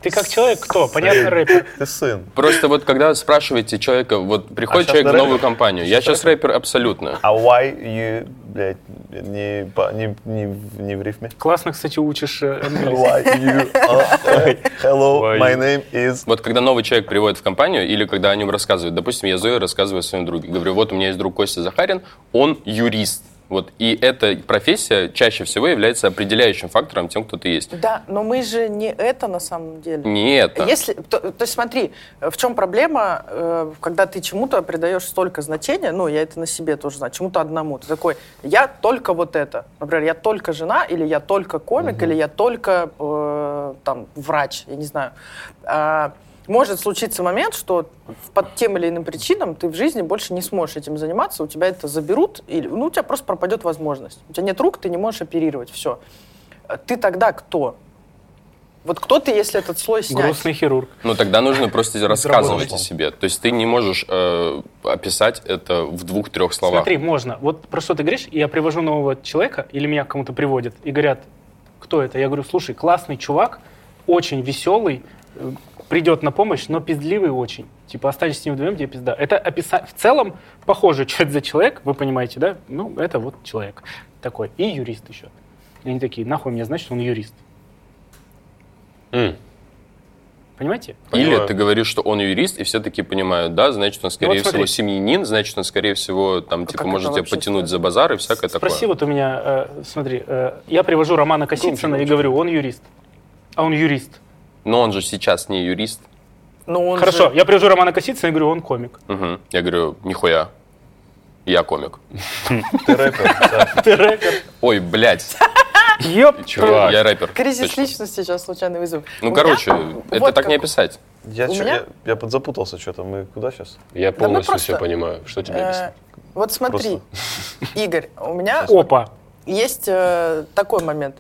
A: Ты как человек кто? Понятно, рэпер.
B: Ты сын.
E: Просто вот когда спрашиваете человека, вот приходит
B: А
E: человек в новую
B: рэпер?
E: компанию, я сейчас рэпер абсолютно.
B: А why you, блядь, не, не, не, не в рифме?
A: Классно, кстати, учишь э, английский.
B: Why you, uh, hello,
D: Why
B: my
D: you-
B: name is...
E: Вот когда новый человек приводит в компанию, или когда о нем рассказывают, допустим, я Зоя рассказываю о своем друге, говорю, вот у меня есть друг Костя Захарин, он юрист. Вот, и эта профессия чаще всего является определяющим фактором тем, кто ты есть.
C: Да, но мы же не это на самом деле.
E: Не это.
C: Если, то, то есть смотри, в чем проблема, э, когда ты чему-то придаешь столько значения, ну, я это на себе тоже знаю, чему-то одному. Ты такой, я только вот это. Например, я только жена, или я только комик, или я только э, там врач, я не знаю. Может случиться момент, что по тем или иным причинам ты в жизни больше не сможешь этим заниматься, у тебя это заберут, или, ну, у тебя просто пропадет возможность. У тебя нет рук, ты не можешь оперировать, все. Ты тогда кто? Вот кто ты, если этот слой снять?
A: Грустный хирург.
E: Ну, тогда нужно просто рассказывать о себе. То есть ты не можешь э, описать это в двух-трех словах.
A: Смотри, можно. Вот про что ты говоришь, и я привожу нового человека, или меня к кому-то приводят, и говорят, кто это? Я говорю, слушай, классный чувак, очень веселый, придет на помощь, но пиздливый очень. Типа, останешься с ним вдвоем, тебе пизда. Это описать в целом похоже, <laughs> что это за человек, вы понимаете, да? Ну, это вот человек такой. И юрист еще. И они такие, нахуй мне значит, он юрист.
D: М.
A: Понимаете?
E: Или
B: Понимаю.
E: ты говоришь, что он юрист, и все таки понимают, да, значит, он, скорее
A: Ну вот смотри.
E: всего, семьянин, значит, он, скорее всего, там, типа,
C: как
E: может тебя потянуть за базар и всякое
A: Спроси
E: такое.
A: вот у меня, э, смотри, э, я привожу Романа Косицына и говорю, он юрист. А он юрист.
E: Но он же сейчас не юрист.
C: Ну, он
A: Хорошо,
C: же-
A: я привожу Романа Косицына и говорю, он комик.
E: Мгм. Я говорю, нихуя, я комик.
B: Ты рэпер, да. <laughs>
A: Ты рэпер.
E: Ой, блядь,
A: Ёп.
D: Чувак.
E: я рэпер.
C: Кризис
E: Точно.
C: личности сейчас случайный вызов.
E: Ну, короче, это
C: вот
E: так не
C: как-
E: описать.
B: Я, чё-
C: меня-
B: я, я подзапутался что-то. Мы куда сейчас?
D: Я полностью
C: просто,
D: все понимаю. Что тебе
C: э,
D: объяснить?
C: Вот смотри, Игорь, у меня
A: Опа.
C: есть э, такой момент.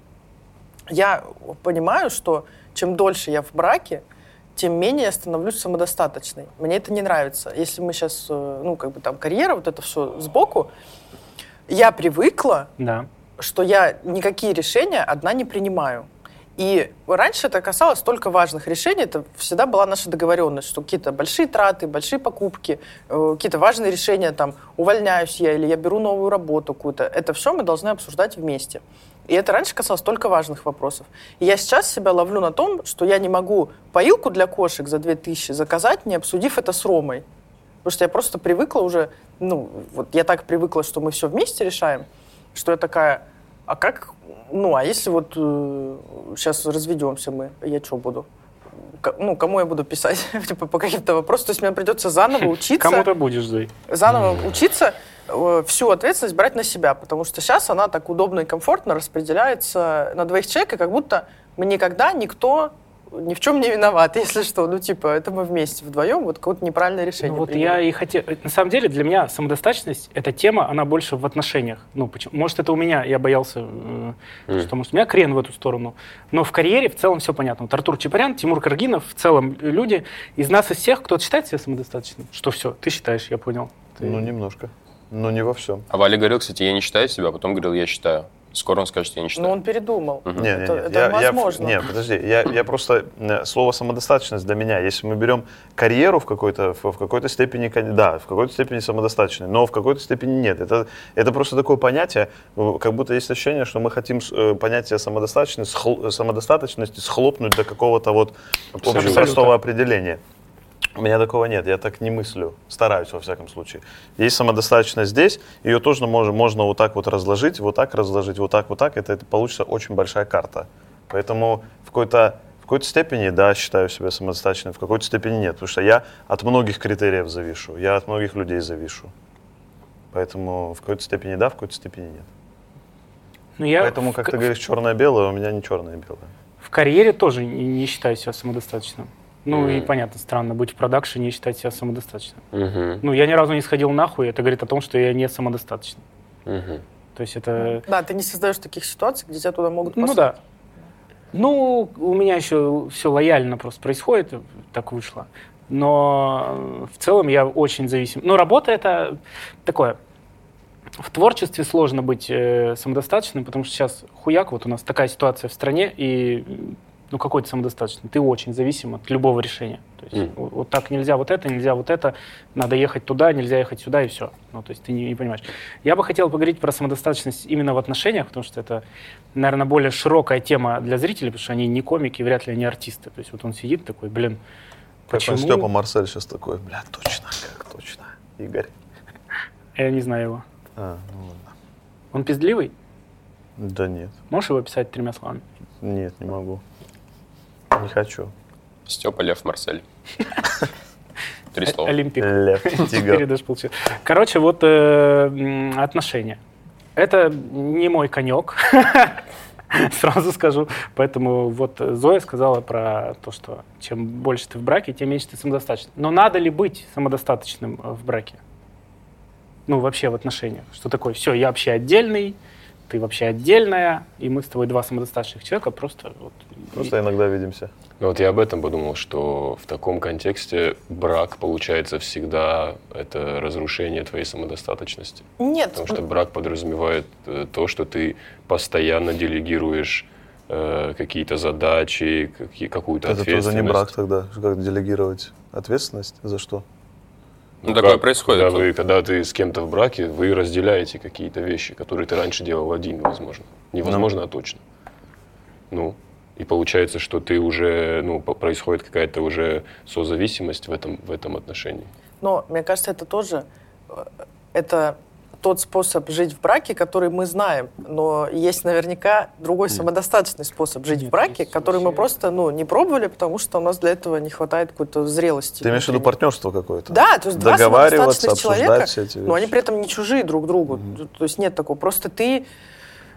C: Я понимаю, что чем дольше я в браке, тем менее я становлюсь самодостаточной. Мне это не нравится. Если мы сейчас, ну, как бы там карьера, вот это все сбоку, я привыкла,
A: Да.
C: что я никакие решения одна не принимаю. И раньше это касалось только важных решений. Это всегда была наша договоренность, что какие-то большие траты, большие покупки, э, какие-то важные решения, там, увольняюсь я или я беру новую работу какую-то. Это все мы должны обсуждать вместе. И это раньше касалось только важных вопросов. И я сейчас себя ловлю на том, что я не могу поилку для кошек за 2000 заказать, не обсудив это с Ромой. Потому что я просто привыкла уже, ну, вот я так привыкла, что мы все вместе решаем, что я такая, а как, ну, а если вот сейчас разведемся мы, я что буду? Ну, кому я буду писать <laughs> типа, по каким-то вопросам? То есть мне придется заново учиться,
A: Кому-то будешь, Зой.
C: заново учиться, э, всю ответственность брать на себя, потому что сейчас она так удобно и комфортно распределяется на двоих человек, и как будто мы никогда никто ни в чем не виноват, если что. Ну, типа, это мы вместе вдвоем, вот какое-то неправильное решение.
A: Ну, вот
C: приняли.
A: я и хотел... На самом деле, для меня самодостаточность — это тема, она больше в отношениях. Ну, почему? Может, это у меня, я боялся, э, что, может, у меня крен в эту сторону. Но в карьере в целом все понятно. Вот Артур Чапарян, Тимур Каргинов, в целом люди. Из нас, из всех, кто-то считает себя самодостаточным? Что все, ты считаешь, я понял. Ты-
B: Ну, немножко. Но не во всем.
E: А Валя говорил, кстати, я не считаю себя, а потом говорил, я считаю. Скоро он скажет, я не
C: Но
E: считаю.
C: Ну, он передумал.
B: Не, не,
C: это
B: не,
C: это
B: я- я-
C: возможно.
B: не, подожди, я, я просто э, слово самодостаточность для меня. Если мы берем карьеру в какой-то в, в какой-то степени, да, в какой-то степени самодостаточной, но в какой-то степени нет. Это это просто такое понятие, э, как будто есть ощущение, что мы хотим э, понятие самодостаточности, схл- самодостаточности схлопнуть до какого-то вот общего простого определения. У меня такого нет, я так не мыслю, стараюсь во всяком случае. Есть самодостаточность здесь, ее тоже можно, можно вот так вот разложить, вот так разложить, вот так, вот так, это, это получится очень большая карта. Поэтому в какой-то, в какой-то степени, да, считаю себя самодостаточным, в какой-то степени нет, потому что я от многих критериев завишу, я от многих людей завишу. Поэтому в какой-то степени да, в какой-то степени нет.
A: Ну, я
B: Поэтому,
A: в
B: как
A: ка-
B: ты говоришь, черное-белое, у меня не черное-белое.
A: В карьере тоже не, не считаю себя самодостаточным. Ну и
D: Мгм.
A: понятно, странно быть в продакшене и считать себя самодостаточным.
D: Мгм,
A: Ну, я ни разу не сходил нахуй, это говорит о том, что я не самодостаточный.
D: мгм.
A: То есть это...
C: Да, ты не создаешь таких ситуаций, где тебя туда могут
A: Ну
C: послать.
A: да. Ну, у меня еще все лояльно просто происходит, так вышло. Но в целом я очень зависим. Но работа это такое. В творчестве сложно быть э, самодостаточным, потому что сейчас хуяк, вот у нас такая ситуация в стране, и ну какой ты самодостаточный? Ты очень зависим от любого решения. То есть
D: Мгм.
A: вот, вот так нельзя вот это, нельзя вот это, надо ехать туда, нельзя ехать сюда, и все. Ну, то есть ты не, не понимаешь. Я бы хотел поговорить про самодостаточность именно в отношениях, потому что это, наверное, более широкая тема для зрителей, потому что они не комики, вряд ли они артисты. То есть вот он сидит такой, блин,
B: Как
A: почему?
B: Степа Марсель сейчас такой, бля, точно, как точно. Игорь.
A: Я не знаю его.
B: А, ну ладно.
A: Он пиздливый?
B: Да нет,
A: Можешь его описать тремя словами?
B: нет, не могу. Не хочу.
E: Степа Лев Марсель. <laughs> Три слова.
A: Олимпик.
B: Лев, <laughs> тигр.
A: даже получилось. Короче, вот э, отношения. Это не мой конек, <laughs> сразу скажу. Поэтому вот Зоя сказала про то, что чем больше ты в браке, тем меньше ты самодостаточный. Но надо ли быть самодостаточным в браке? Ну, вообще в отношениях. Что такое? Все, я вообще отдельный, ты вообще отдельная, и мы с тобой два самодостаточных человека, просто вот...
B: Просто иногда видимся.
D: Ну вот я об этом подумал, что в таком контексте брак получается всегда это разрушение твоей самодостаточности.
C: Нет,
D: Потому что брак подразумевает э, то, что ты постоянно делегируешь э, какие-то задачи, какие- какую-то
B: Это
D: ответственность.
B: тоже не брак тогда. Как делегировать ответственность? За что?
E: Ну, такое
D: как?
E: происходит.
D: Когда, вы, когда ты с кем-то в браке, вы разделяете какие-то вещи, которые ты раньше делал один, возможно. Невозможно, а точно. Ну, и получается, что ты уже, ну, происходит какая-то уже созависимость в этом, в этом отношении.
C: Но мне кажется, это тоже э, это тот способ жить в браке, который мы знаем. Но есть наверняка другой самодостаточный способ жить в
A: Нет,
C: браке,
A: есть
C: который мы просто ну, не пробовали, потому что у нас для этого не хватает какой-то зрелости.
B: Ты имеешь в виду партнерство какое-то?
C: Да, то есть два самодостаточных человека,
B: все эти
C: но они
B: вещи.
C: при этом не чужие друг другу. То есть нет такого. Просто ты,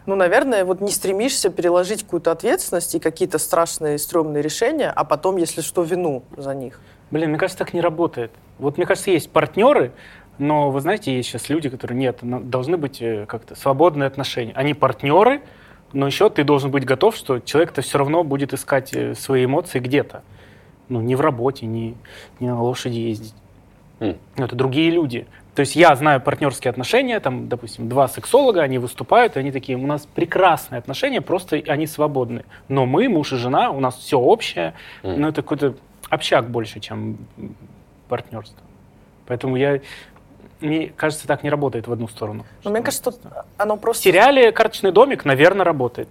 C: ну, наверное, вот не стремишься переложить какую-то ответственность и какие-то страшные, стрёмные решения, а потом, если что, вину за них.
A: Блин, мне кажется, так не работает. Вот мне кажется, есть партнеры, но вы знаете, есть сейчас люди, которые нет, должны быть э, как-то свободные отношения. Они партнеры, но еще ты должен быть готов, что человек-то все равно будет искать э, свои эмоции где-то. Ну, не в работе, не, не на лошади ездить. Ну, Это другие люди. То есть я знаю партнерские отношения, там, допустим, два сексолога, они выступают, и они такие, у нас прекрасные отношения, просто они свободны. Но мы, муж и жена, у нас все общее,
D: Мгм.
A: но это какой-то общак больше, чем партнерство. Поэтому я, мне кажется, так не работает в одну сторону.
C: Но мне кажется, тут оно
A: В
C: просто...
A: сериале «Карточный домик», наверное, работает.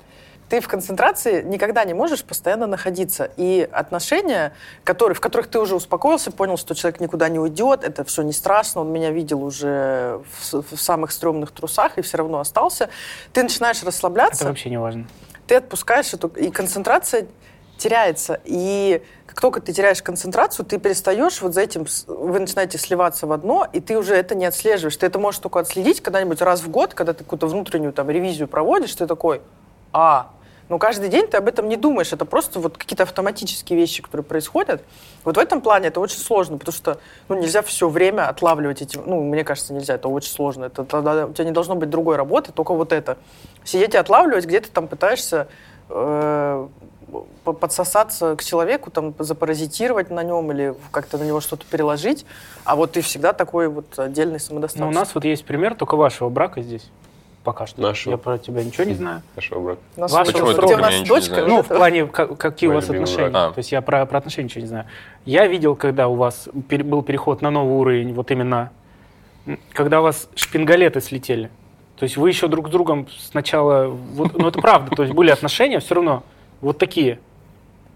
C: Ты в концентрации никогда не можешь постоянно находиться. И отношения, которые, в которых ты уже успокоился, понял, что человек никуда не уйдет, это все не страшно, он меня видел уже в, в самых стрёмных трусах и все равно остался, ты начинаешь расслабляться.
A: Это вообще не важно.
C: ты отпускаешь эту, и концентрация теряется. И как только ты теряешь концентрацию, ты перестаешь вот за этим, вы начинаете сливаться в одно, и ты уже это не отслеживаешь. Ты это можешь только отследить когда-нибудь раз в год, когда ты какую-то внутреннюю там ревизию проводишь, ты такой, а, но каждый день ты об этом не думаешь, это просто вот какие-то автоматические вещи, которые происходят. Вот в этом плане это очень сложно, потому что ну, нельзя все время отлавливать эти, ну, мне кажется, нельзя, это очень сложно. Это, тогда у тебя не должно быть другой работы, только вот это. Сидеть и отлавливать, где ты там пытаешься э, подсосаться к человеку, там, запаразитировать на нем или как-то на него что-то переложить, а вот ты всегда такой вот отдельный самодостаточный.
A: Но у нас вот есть пример только вашего брака здесь. Пока что.
D: Нашего.
A: Я про тебя ничего не знаю.
D: Нашего брака.
C: Вот-
A: Почему ты
C: у нас дочка?
A: Ну, в плане, ка- какие у вас отношения.
E: брак. А.
A: То есть я про, про отношения ничего не знаю. Я видел, когда у вас был переход на новый уровень, вот именно, когда у вас шпингалеты слетели. То есть вы еще друг с другом сначала... Вот, ну, это правда. То есть были отношения все равно вот такие.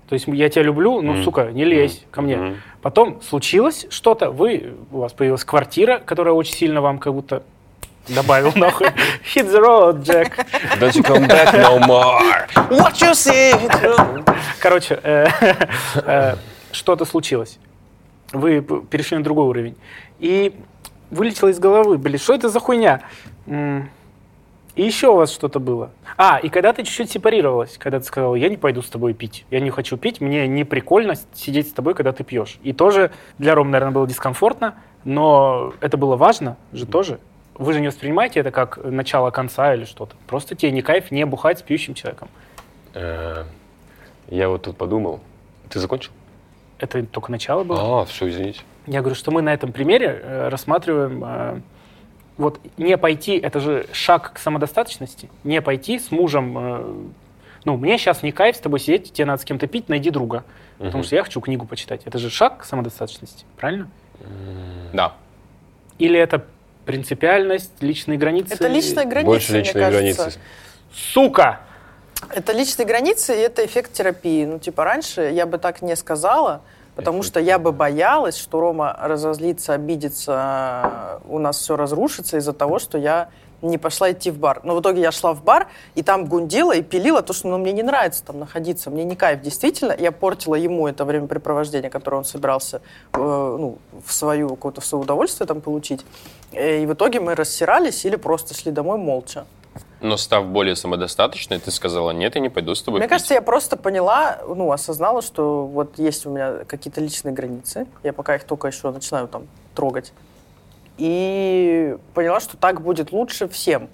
A: То есть я тебя люблю, ну,
D: Мгм.
A: сука, не лезь ко мне.
D: Мгм.
A: Потом случилось что-то, вы, у вас появилась квартира, которая очень сильно вам как будто добавил нахуй. <laughs> Hit the road, Джек.
D: Don't you come back no more.
C: What you see?
A: Короче, э, э, что-то случилось. Вы перешли на другой уровень. И вылетело из головы, блин, что это за хуйня? И еще у вас что-то было. А, и когда ты чуть-чуть сепарировалась, когда ты сказала, я не пойду с тобой пить, я не хочу пить, мне не прикольно сидеть с тобой, когда ты пьешь. И тоже для Ромы, наверное, было дискомфортно, но это было важно же тоже. Вы же не воспринимаете это как начало конца или что-то. Просто тебе не кайф не бухать с пьющим человеком.
D: Э, Я вот тут подумал. Ты закончил?
A: Это только начало было.
D: А, все, извините.
A: Я говорю, что мы на этом примере э, рассматриваем, э, вот не пойти, это же шаг к самодостаточности, не пойти с мужем, э, ну, мне сейчас не кайф с тобой сидеть, тебе надо с кем-то пить, найди друга, потому
D: Мгм.
A: что я хочу книгу почитать. Это же шаг к самодостаточности, правильно?
E: Да.
A: Или это принципиальность, личные границы?
C: Это личная граница,
D: Больше
C: мне
D: личные
C: кажется.
D: границы.
A: Сука!
C: Это личные границы, и это эффект терапии. Ну, типа, раньше я бы так не сказала, потому что я бы боялась, что Рома разозлится, обидится, у нас все разрушится из-за того, что я не пошла идти в бар. Но в итоге я шла в бар, и там гундила и пилила то, что ну, мне не нравится там находиться, мне не кайф. Действительно, я портила ему это времяпрепровождение, которое он собирался э, ну, в свою, какое-то в свое удовольствие там получить. Э, И в итоге мы рассирались или просто шли домой молча.
E: Но став более самодостаточной, ты сказала, нет, я не пойду с тобой
C: Мне
E: пить».
C: кажется, я просто поняла, ну, осознала, что вот есть у меня какие-то личные границы. Я пока их только еще начинаю там трогать. И поняла, что так будет лучше всем.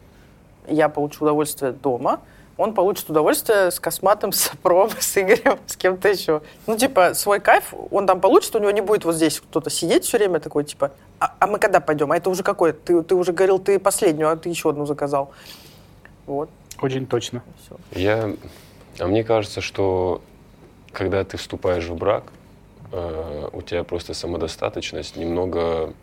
C: я получу удовольствие дома, он получит удовольствие с косматым, <laughs> с Сопром, с Игорем, с кем-то еще. Ну, типа, свой кайф он там получит, у него не будет вот здесь кто-то сидеть все время такой, типа, а, а мы когда пойдем? А это уже какой? Ты, ты уже говорил, ты последнюю, а ты еще одну заказал. Вот,
A: Очень точно.
C: все.
D: Я, а мне кажется, что когда ты вступаешь в брак, э, у тебя просто самодостаточность немного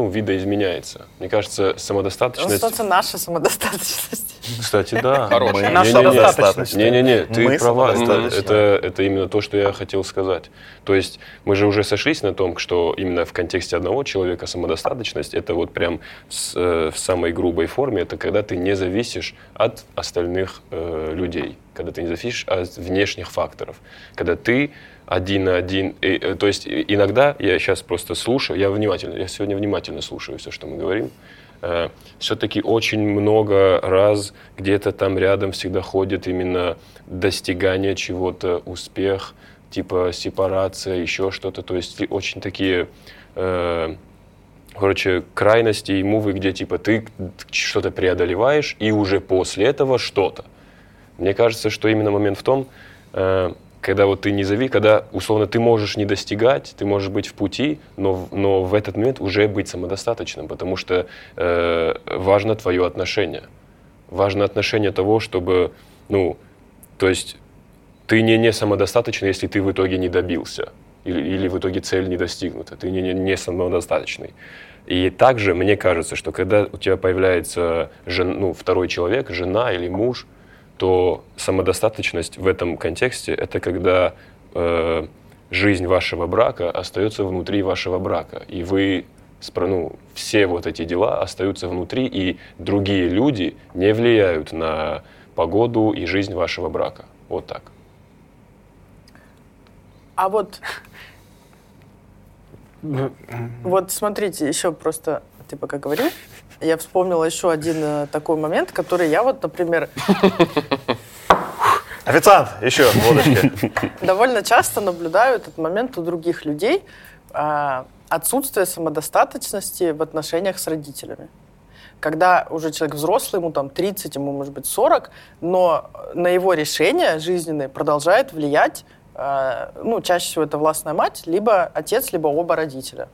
D: ну, видоизменяется. Мне кажется, самодостаточность...
C: Остается наша самодостаточность.
D: Кстати, да. <laughs>
E: Хорошая.
A: Наша
D: не-не-не.
A: достаточность.
D: Не-не-не, ты
B: Мы
D: права. Это, это именно то, что я хотел сказать. То есть мы же уже сошлись на том, что именно в контексте одного человека самодостаточность это вот прям с- э, в самой грубой форме, это когда ты не зависишь от остальных э, людей, когда ты не зависишь от внешних факторов, когда ты один на один. И, э, то есть иногда я сейчас просто слушаю, я внимательно, я сегодня внимательно слушаю все, что мы говорим. все-таки очень много раз где-то там рядом всегда ходит именно достигание чего-то, успех, типа сепарация, еще что-то. То есть очень такие, э, короче, крайности и мувы, где типа ты что-то преодолеваешь, и уже после этого что-то. Мне кажется, что именно момент в том, э, когда вот ты не зави, когда условно ты можешь не достигать, ты можешь быть в пути, но, но в этот момент уже быть самодостаточным, потому что э, важно твое отношение. Важно отношение того, чтобы, ну, то есть ты не, не самодостаточный, если ты в итоге не добился. Или, или в итоге цель не достигнута. Ты не, не, не самодостаточный. И также мне кажется, что когда у тебя появляется жен, ну, второй человек, жена или муж, то самодостаточность в этом контексте это когда э, жизнь вашего брака остается внутри вашего брака. И вы ну, все вот эти дела остаются внутри, и другие люди не влияют на погоду и жизнь вашего брака. Вот так.
C: А вот, вот смотрите, еще просто, ты пока говорил, я вспомнила еще один э, такой момент, который я вот, например, <laughs>
B: Официант, еще водочки. <laughs>
C: довольно часто наблюдаю этот момент у других людей. а, Отсутствие самодостаточности в отношениях с родителями. Когда уже человек взрослый, ему там 30, ему может быть 40, но на его решения жизненные продолжает влиять, а, ну, чаще всего это властная мать, либо отец, либо оба родителя.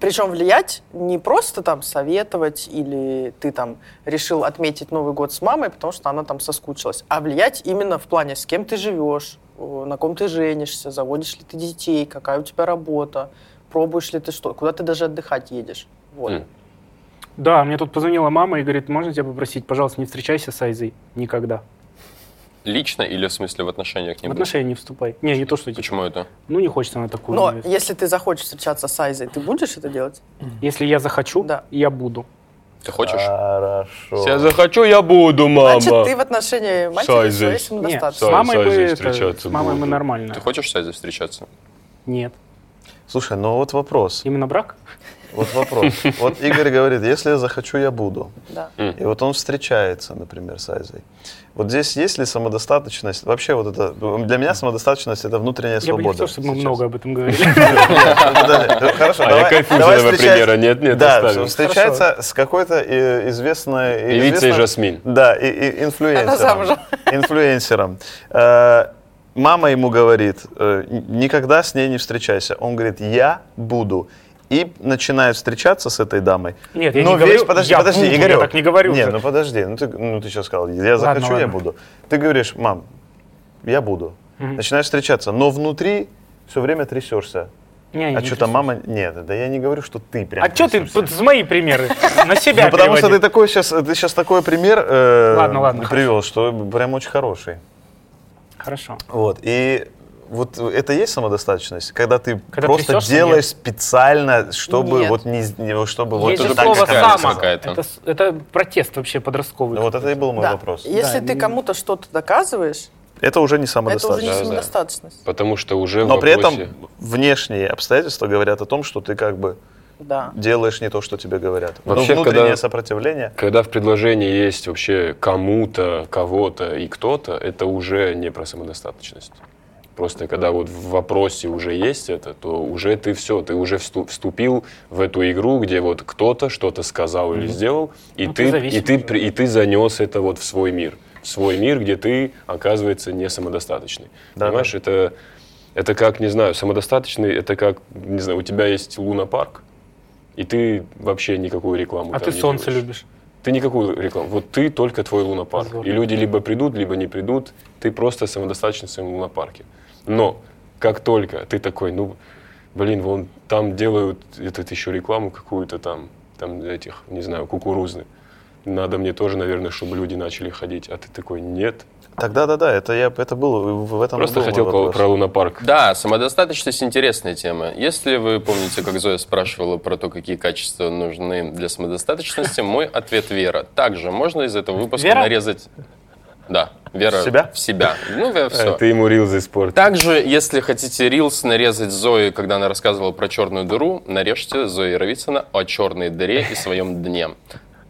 C: Причем влиять не просто там советовать или ты там решил отметить Новый год с мамой, потому что она там соскучилась, а влиять именно в плане, с кем ты живешь, на ком ты женишься, заводишь ли ты детей, какая у тебя работа, пробуешь ли ты что, куда ты даже отдыхать едешь. Вот.
D: М.
A: Да, мне тут позвонила мама и говорит, можно тебя попросить, пожалуйста, не встречайся с Айзой никогда.
E: Лично или в смысле в отношениях к
A: В
E: нему?
A: отношения не вступай. Не, не то, что... типа,
E: Почему это?
A: Ну, не хочется на такую
C: Но
A: невесту.
C: если ты захочешь встречаться с Айзой, ты будешь это делать?
A: Если я захочу,
C: Да.
A: я буду.
E: Ты хочешь?
B: Хорошо.
D: Я захочу, я буду, мама.
C: Значит, ты в отношении матери
D: Сайзой.
C: своей
A: Нет, с
C: самодостаточной.
D: Сай-
A: мамой, мы,
D: Сайзой
A: это,
D: встречаться
A: с мамой мы
D: буду.
A: нормально.
E: Ты хочешь с Айзой встречаться?
A: Нет.
B: Слушай, ну вот вопрос.
A: Именно брак?
B: Вот вопрос. Вот Игорь говорит, если я захочу, я буду.
C: Да.
B: И вот он встречается, например, с Айзой. Вот здесь есть ли самодостаточность? Вообще вот это... Для меня самодостаточность — это внутренняя
A: Я бы не
B: свобода.
A: хотел, чтобы мы много об этом говорили.
B: Да, Хорошо,
D: А я
B: давай-
D: кайфую
B: давай
D: этого примера. Нет, нет,
B: Да, встречается с какой-то э, известной...
D: Певицей Жасмин.
B: Да, и, инфлюенсером. Инфлюенсером. Э, Мама ему говорит, э, никогда с ней не встречайся. Он говорит, я буду. И начинает встречаться с этой дамой.
A: Нет, я
B: Но
A: не
B: весь-
A: говорю,
B: подожди,
A: я
B: подожди,
A: буду, я
B: Игорек.
A: так не говорю
B: Нет,
A: же.
B: ну подожди, ну ты, ну ты сейчас сказал, я захочу, я
A: ладно.
B: буду. Ты говоришь, мам, я буду. Начинаешь встречаться, но внутри все время трясешься.
A: Не,
B: А
A: не
B: что-то
A: трясусь.
B: мама... Нет, да я не говорю, что ты прям
A: А что ты тут с мои примеры? На <laughs> себя
B: Ну, потому что ты такой сейчас, ты сейчас такой пример э,
A: Ладно, ладно,
B: привел, что прям очень хороший.
A: Хорошо.
B: Вот. И вот это есть самодостаточность, когда ты
A: Когда
B: просто
A: трясешься,
B: делаешь
A: нет.
B: специально, чтобы
C: Нет.
B: вот не, не- чтобы вот
A: Есть же
E: тоже
B: так,
A: слово
B: как
E: какая-то.
A: Это, это протест вообще подростковый.
B: Ну, вот это и был мой
C: Да.
B: вопрос.
C: Если
A: Да,
C: ты
A: не-
C: кому-то что-то доказываешь,
B: Это уже не
C: это уже
B: самодостаточность.
C: не
D: Да, да.
C: самодостаточность.
D: Потому что уже
B: Но при
D: вопросе-
B: этом внешние обстоятельства говорят о том, что ты как бы
C: Да.
B: делаешь не то, что тебе говорят.
D: Вообще,
B: Но внутреннее
D: когда-
B: сопротивление.
D: Когда в предложении есть вообще кому-то, кого-то и кто-то, это уже не про самодостаточность. Просто когда вот в вопросе уже есть это, то уже ты все, ты уже всту- вступил в эту игру, где вот кто-то что-то сказал или сделал, и
A: Ну, ты
D: ты, и ты, и ты занес это вот в свой мир, в свой мир, где ты оказывается не самодостаточный.
B: Да,
D: Понимаешь, это это как, не знаю, самодостаточный, это как, не знаю, у тебя есть лунопарк, и ты вообще никакую рекламу
A: А ты солнце
D: делаешь.
A: любишь.
D: Ты никакую рекламу. Вот ты только твой лунопарк.
A: Здорово.
D: И люди либо придут, либо не придут. Ты просто самодостаточный в своем лунопарке. Но как только ты такой, ну, блин, вон там делают этот еще рекламу какую-то там, там этих, не знаю, кукурузных. Надо мне тоже, наверное, чтобы люди начали ходить. А ты такой, нет.
B: Тогда, да, да, это я, это было в этом
D: Просто хотел про,
B: вопрос.
D: про лунопарк.
E: Да, самодостаточность интересная тема. Если вы помните, как Зоя спрашивала про то, какие качества нужны для самодостаточности, мой ответ вера. Также можно из этого выпуска
A: Вера?
E: нарезать... Да, вера
B: В себя?
E: в себя. Ну,
D: Э,
E: все.
D: Ты ему рилзы спорт.
E: Также, если хотите рилс нарезать Зои, когда она рассказывала про черную дыру, нарежьте Зои Равицына о черной дыре и своем дне.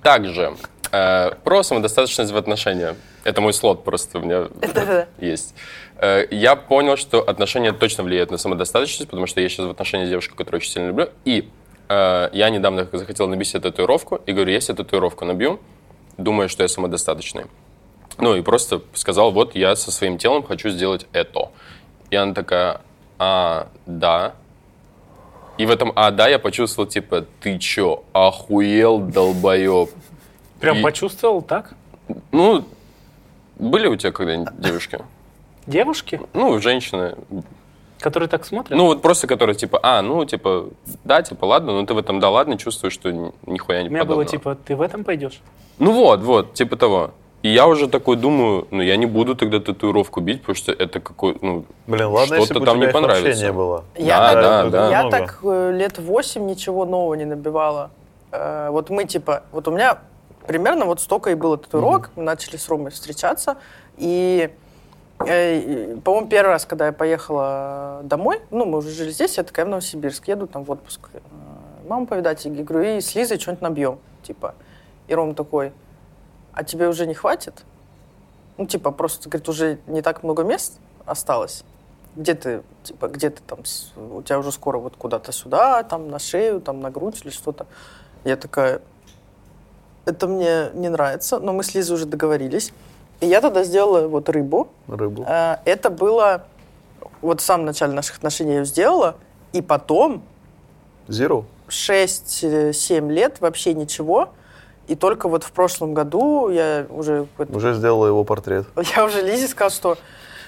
E: Также э, про самодостаточность в отношениях. Это мой слот просто у меня есть. Э, я понял, что отношения точно влияют на самодостаточность, потому что я сейчас в отношениях с девушкой, которую очень сильно люблю. И э, я недавно захотел набить себе татуировку, и говорю, если я татуировку набью, думаю, что я самодостаточный. Ну и просто сказал, вот я со своим телом хочу сделать это. И она такая, а, да. И в этом «а, да» я почувствовал, типа, ты чё, охуел, долбоеб?
A: Прям
E: И-
A: почувствовал так?
E: Ну, были у тебя когда-нибудь девушки?
A: Девушки,
E: Ну, женщины.
A: которые так смотрят?
E: Ну, вот просто которые, типа, а, ну, типа, да, типа, ладно, но ты в этом да ладно чувствуешь, что ни- нихуя не
A: У меня было
E: подобного.
A: типа, ты в этом пойдешь?
E: Ну вот, вот, типа того. И я уже такой думаю, ну, я не буду тогда татуировку бить, потому что это какой, ну,
B: Блин, ладно, если
E: Что-то
B: бы
E: там
B: у
E: не
B: тебя их вообще
E: понравится.
B: не было.
C: Я
E: Да,
C: так,
E: да, да.
C: Я
B: Много.
C: так э, лет восемь ничего нового не набивала. Э, Вот мы типа, вот у меня примерно вот столько и было татуировок. Мы начали с Ромой встречаться. И, э, и, по-моему, первый раз, когда я поехала домой, ну, мы уже жили здесь, я такая в Новосибирск, еду там в отпуск. э, Маму повидать, и говорю, и с Лизой что-нибудь набьем. Типа. И Рома такой, а тебе уже не хватит? Ну, типа, просто, говорит, уже не так много мест осталось. Где ты, типа, где ты там, у тебя уже скоро вот куда-то сюда, там, на шею, там, на грудь или что-то. Я такая, это мне не нравится, но мы с Лизой уже договорились. И я тогда сделала вот рыбу.
B: Рыбу.
C: Э, Это было, вот в самом начале наших отношений я ее сделала, и потом
B: Zero.
C: 6-7 лет вообще ничего. И только вот в прошлом году я уже,
B: Уже сделала его портрет. <laughs>
C: я уже Лизе сказала, что,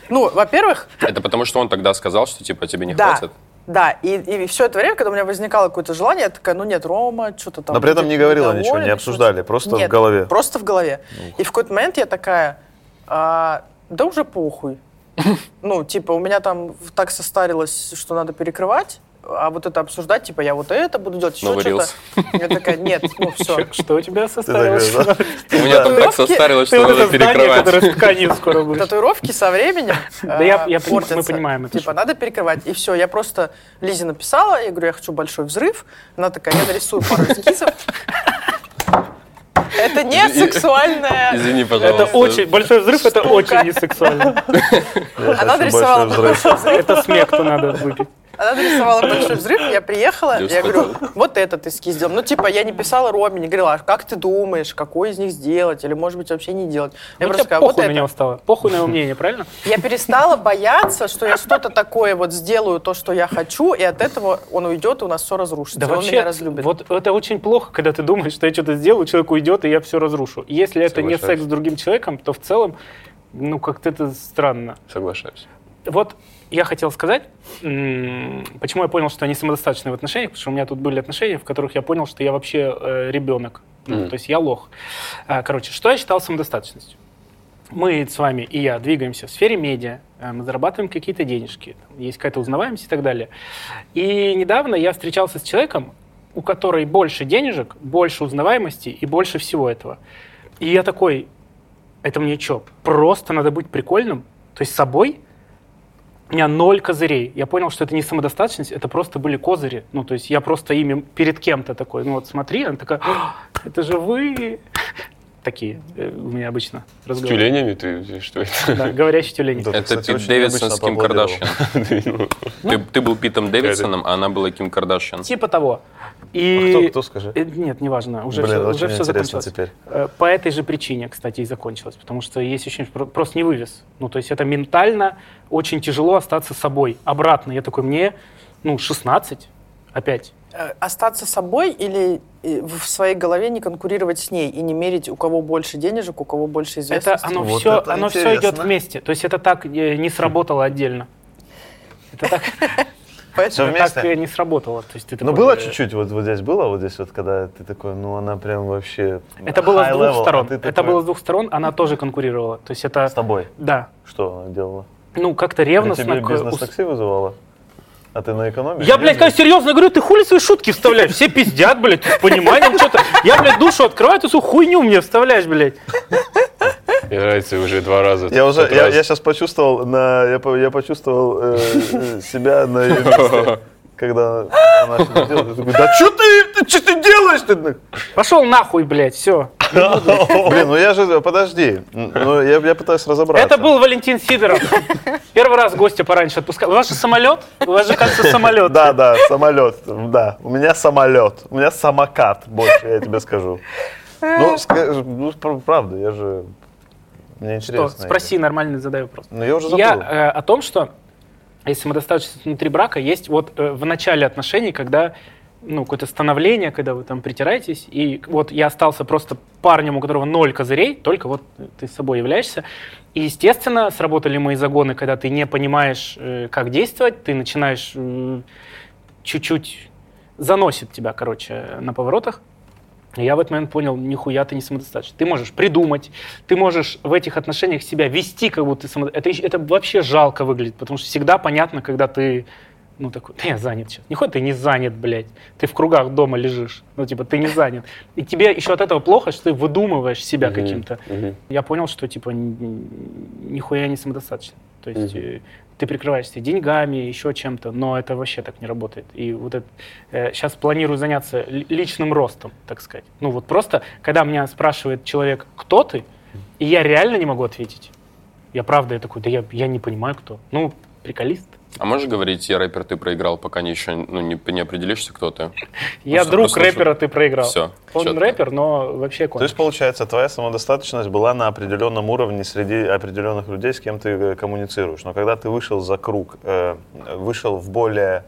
C: ну, во-первых,
E: это потому что он тогда сказал, что, типа, тебе не
C: да,
E: хватит.
C: да, и, и все это время, когда у меня возникало какое-то желание, я такая, ну нет, Рома, что-то там...
B: Но при этом не говорила ничего, не
C: что-то».
B: обсуждали, просто в
C: Нет,
B: голове.
C: просто в голове. И в какой-то момент я такая, «А, да уже похуй. <laughs> Ну, типа, у меня там так состарилось, что надо перекрывать, а вот это обсуждать, типа, я вот это буду делать, еще
E: Новый
C: что-то. Я такая, нет, ну <laughs> все.
A: Что у тебя
B: да?
E: У меня там так состарилось, что надо
A: это
E: перекрывать.
A: тканью скоро будет.
C: Татуировки со временем <laughs>
A: Да я-
C: э,
A: я поним-
C: портятся.
A: мы понимаем это,
C: Типа, надо перекрывать. И все, я просто Лизе написала, я говорю, я хочу большой взрыв. Она такая, я нарисую пару эскизов. <laughs> Это не сексуальная...
E: Извини,
A: Это
E: пожалуйста.
A: очень, большой взрыв, это очень несексуально.
B: Я
C: Она нарисовала.
A: Это смех-то надо выпить.
C: Она нарисовала большой взрыв, я приехала,
E: Я
C: говорю, вот этот эскиз сделал. Ну, типа, я не писала Роме, не говорила, «А как ты думаешь, какой из них сделать, или, может быть, вообще не делать. Я
A: Ну,
C: просто сказала, вот это.
A: него стало. Похуй на его мнение, правильно?
C: Я перестала бояться, что я что-то такое вот сделаю, то, что я хочу, и от этого он уйдет, и у нас все разрушится.
A: Да
C: он
A: вообще,
C: меня разлюбит.
A: вот это очень плохо, когда ты думаешь, что я что-то сделаю, человек уйдет, и я все разрушу. Если это не секс с другим человеком, то в целом, ну, как-то это странно.
D: Соглашаюсь.
A: Вот я хотел сказать, почему я понял, что они самодостаточны в отношениях, потому что у меня тут были отношения, в которых я понял, что я вообще э, ребенок.
D: Мгм.
A: То есть я лох. А, Короче, что я считал самодостаточностью? Мы с вами и я двигаемся в сфере медиа, э, мы зарабатываем какие-то денежки, есть какая-то узнаваемость и так далее. И недавно я встречался с человеком, у которой больше денежек, больше узнаваемости и больше всего этого. И я такой, это мне что, просто надо быть прикольным? То есть собой? У меня ноль козырей. Я понял, что это не самодостаточность, это просто были козыри. Ну, то есть я просто ими перед кем-то такой, ну вот смотри, она такая, «А, это же вы. такие э, у меня обычно
D: С
A: разговоры.
D: тюленями ты что это?
A: Да.
B: Да. Ты,
E: Это Пит Дэвидсон с Ким. Кардашьян. <laughs> Ты, ты был Питом Дэвидсоном, а она была Ким Кардашьян.
A: Типа того.
B: А
A: И...
B: кто, кто, скажи?
A: Э, Нет, неважно, уже
B: Блин,
A: все,
B: очень
A: уже все закончилось.
B: теперь.
A: Э, По этой же причине, кстати, и закончилось. Потому что есть ощущение, что про- просто не вывез. Ну, то есть это ментально очень тяжело остаться собой. Обратно. Я такой, мне, ну, 16 опять.
C: Э, Остаться собой или в своей голове не конкурировать с ней и не мерить, у кого больше денежек, у кого больше
A: Это
C: известности?
A: оно
B: Вот
A: все,
B: это
A: оно все идет вместе. То есть это так не сработало отдельно. Это так, <laughs>
C: Поэтому-
A: это
B: вместе?
A: так э, не сработало. То есть ты
B: Ну, было чуть-чуть, вот, вот здесь было, вот здесь вот, когда ты такой, ну, она прям вообще
A: Это было с двух
B: level, а
A: сторон. Это
B: такой,
A: было с двух сторон. Она тоже конкурировала. То есть это,
B: С тобой.
A: да,
B: Что она делала?
A: ну как-то ревностно.
B: тебе бизнес-такси вызывала? А ты на экономике?
A: Я, блядь, когда серьезно говорю, ты хули свои шутки вставляешь? Все пиздят, блядь, с пониманием что-то. Я, блядь, душу открываю, ты свою хуйню мне вставляешь, блядь. <laughs>
D: Мне нравится уже два раза.
B: Я уже, я,
D: раз.
B: я сейчас почувствовал, на, я, я почувствовал э, э, себя на ее месте, <laughs> когда она что-то делает. Я такой, да что ты, ты, что ты делаешь? Ты?
A: Пошел нахуй, блядь, все. <laughs>
B: Блин, ну я же, подожди, ну я, я пытаюсь разобраться.
A: Это был Валентин Сидоров. Первый раз гостя пораньше отпускал. У вас же самолет? У вас же, кажется, самолет.
B: Да, да, самолет, да. У меня самолет, у меня самокат, больше я тебе скажу. Ну, ну, пр- правда, я же, мне
A: Что?
B: интересно.
A: Спроси, нормально задай вопрос.
B: Ну, я уже забыл.
A: Я э, о том, что если самодостаточность внутри брака есть вот э, в начале отношений, когда ну, какое-то становление, когда вы там притираетесь, и вот я остался просто парнем, у которого ноль козырей, только вот ты с собой являешься. И, естественно, сработали мои загоны, когда ты не понимаешь, э, как действовать, ты начинаешь э, чуть-чуть заносит тебя, короче, на поворотах. Я в этот момент понял, нихуя ты не самодостаточный. Ты можешь придумать, ты можешь в этих отношениях себя вести, как будто ты самодостаточный. Это, это вообще жалко выглядит, потому что всегда понятно, когда ты, ну, такой, да я занят сейчас. Нихуя ты не занят, блядь. Ты в кругах дома лежишь. Ну, типа, ты не занят. И тебе еще от этого плохо, что ты выдумываешь себя каким-то. Я понял, что, типа, нихуя не самодостаточно. То есть ты прикрываешься деньгами, еще чем-то, но это вообще так не работает. И вот это, сейчас планирую заняться ли- личным ростом, так сказать. Ну вот просто, когда меня спрашивает человек, кто ты, и я реально не могу ответить. Я правда, я такой, да я, я не понимаю, кто. Ну, приколист.
E: А можешь говорить, я рэпер, ты проиграл, пока не еще ну, не, не определишься, кто ты?
A: Я
E: что,
A: друг рэпера, ты проиграл.
E: Все.
A: Он рэпер, но вообще
B: То
A: конь.
B: есть, получается, твоя самодостаточность была на определенном уровне среди определенных людей, с кем ты э, коммуницируешь. Но когда ты вышел за круг, э, вышел в более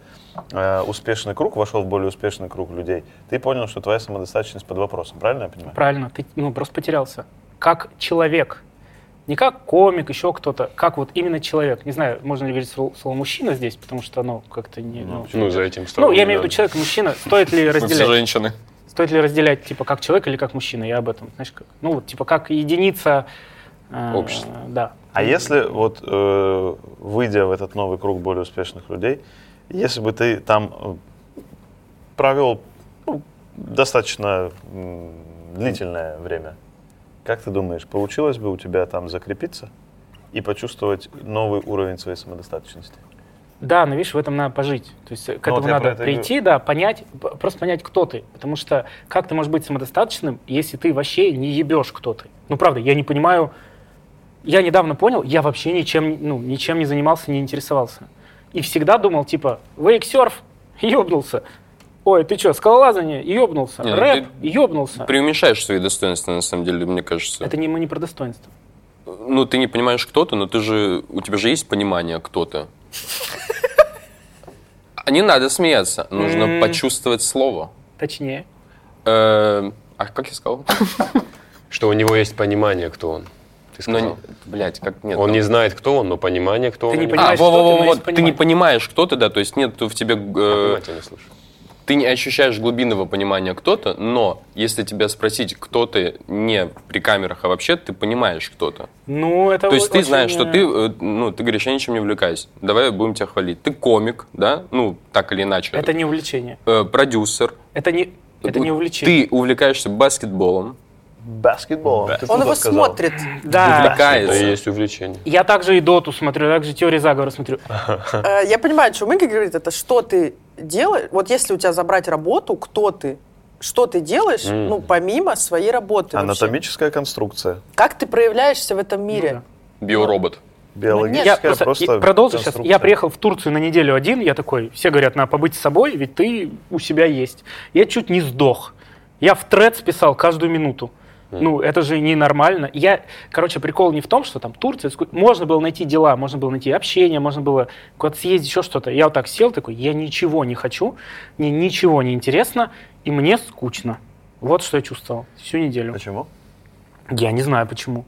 B: э, успешный круг, вошел в более успешный круг людей, ты понял, что твоя самодостаточность под вопросом. Правильно я понимаю?
A: Правильно, ты ну, просто потерялся. Как человек. Не как комик, еще кто-то, как вот именно человек. Не знаю, можно ли говорить слово, слово мужчина здесь, потому что оно как-то не... Ну,
D: Ну, за этим
A: ну,
D: столом
A: я имею в виду человек, мужчина. Стоит ли <laughs>
E: Мы все
A: разделять?
E: женщины.
A: Стоит ли разделять, типа, как человек или как мужчина? Я об этом, знаешь, как, ну, вот, типа, как единица... э,
D: Общества.
A: Да.
B: А если вот, э, выйдя в этот новый круг более успешных людей, если бы ты там э, провел ну, достаточно длительное время, как ты думаешь, получилось бы у тебя там закрепиться и почувствовать новый уровень своей самодостаточности?
A: Да, но видишь, в этом надо пожить. То есть к
B: Ну,
A: этому
B: вот
A: надо прийти, да, понять, просто понять, кто ты. Потому что как ты можешь быть самодостаточным, если ты вообще не ебешь, кто ты? Ну, правда, я не понимаю. Я недавно понял, я вообще ничем, ну, ничем не занимался, не интересовался. И всегда думал, типа, вейксерф, <laughs> ёбнулся. Ой, ты что, скалолазание, ёбнулся.
E: Не, ну
A: Рэп, ёбнулся.
E: Преуменьшаешь свои достоинства, на самом деле, мне кажется.
A: Это не, мы не про достоинство.
E: Ну, ты не понимаешь, кто ты, но ты же, у тебя же есть понимание, кто ты. А Не надо смеяться, нужно почувствовать слово.
A: Точнее.
E: Э, А как я сказал?
D: Что у него есть понимание, кто он. Ты
E: Ну,
D: сказал.
E: блядь, как нет.
D: он
E: ну.
D: не знает, кто он, но понимание, кто
A: Ты
D: он.
A: не.
E: А,
A: понимаешь, кто ты,
E: во-во-во,
A: но
E: вот
A: есть
E: ты не понимаешь, кто ты, да, то есть нет в тебе, э,
D: Внимательно слышу.
E: Ты не ощущаешь глубинного понимания, кто ты, но если тебя спросить, кто ты не при камерах, а вообще, ты понимаешь, кто ты.
A: Ну, это
E: То есть ты
A: очень,
E: знаешь, что ты, э, ну, ты говоришь, я ничем не увлекаюсь, давай будем тебя хвалить. Ты комик, да, ну, так или иначе.
A: Это не увлечение.
E: Э, продюсер.
A: Это не, это не увлечение.
E: Ты увлекаешься баскетболом,
B: Баскетбол. ты
C: Он его
B: сказал.
C: смотрит.
A: Да.
D: Это
E: увлекается.
D: и есть увлечение.
A: Я также и доту смотрю, также теорию заговора смотрю.
C: Э, Я понимаю, что Мыга говорит, это что ты делаешь. Вот если у тебя забрать работу, кто ты, что ты делаешь,
D: Мгм.
C: ну, помимо своей работы. вообще.
B: Анатомическая конструкция.
C: Как ты проявляешься в этом мире?
A: Ну да.
E: Биоробот.
B: Биологическая
A: Я просто,
B: просто
A: и продолжу сейчас. Я приехал в Турцию на неделю один, я такой, все говорят, надо побыть с собой, ведь ты у себя есть. Я чуть не сдох. Я в тред писал каждую минуту. Ну, это же ненормально. Я, короче, прикол не в том, что там Турция, можно было найти дела, можно было найти общение, можно было куда-то съездить, еще что-то. Я вот так сел такой, я ничего не хочу, мне ничего не интересно, и мне скучно. Вот что я чувствовал всю неделю.
B: Почему?
A: Я не знаю почему.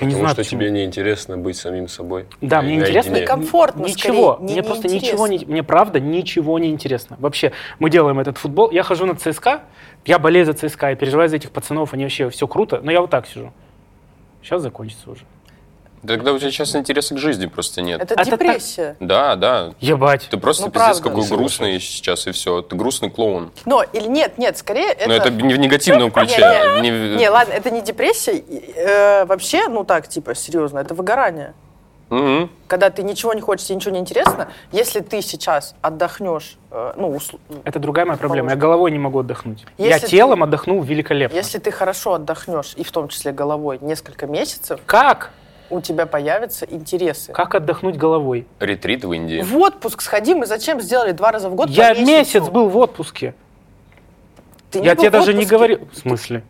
A: Я не
D: Потому
A: знаю,
D: что
A: почему.
D: тебе неинтересно быть самим собой.
A: Да, мне
D: Наедине.
A: интересно.
C: Некомфортно,
A: Ничего.
C: скорее, не-
A: мне просто ничего не, мне правда ничего не интересно. Вообще, мы делаем этот футбол. Я хожу на ЦСКА, я болею за ЦСКА, я переживаю за этих пацанов, они вообще все круто, но я вот так сижу. Сейчас закончится уже.
E: Тогда у тебя сейчас интереса к жизни просто нет.
C: Это
A: А это так-
C: депрессия.
E: Да, да.
A: Ебать.
E: Ты просто
C: Ну,
E: пиздец
C: правда.
E: какой грустный сейчас и все. Ты грустный клоун.
C: Но, или нет, нет, скорее это...
E: Но это не в негативном <laughs> ключе.
C: Не, ладно, это не депрессия. э, вообще, ну так, типа, серьезно, это выгорание. Когда ты ничего не хочешь, тебе ничего не интересно, если ты сейчас отдохнешь, э, ну, усл-
A: Это другая моя проблема. Я головой не могу отдохнуть. я
C: ты-
A: телом отдохнул великолепно.
C: если ты хорошо отдохнешь, и в том числе головой, несколько месяцев,
A: Как?
C: У тебя появятся интересы.
A: Как отдохнуть головой?
E: Ретрит в Индии.
C: В отпуск сходи, мы зачем сделали два раза в год
A: я месяц был в отпуске.
C: Ты не
A: я
C: был
A: тебе
C: в
A: даже не говорил. В смысле?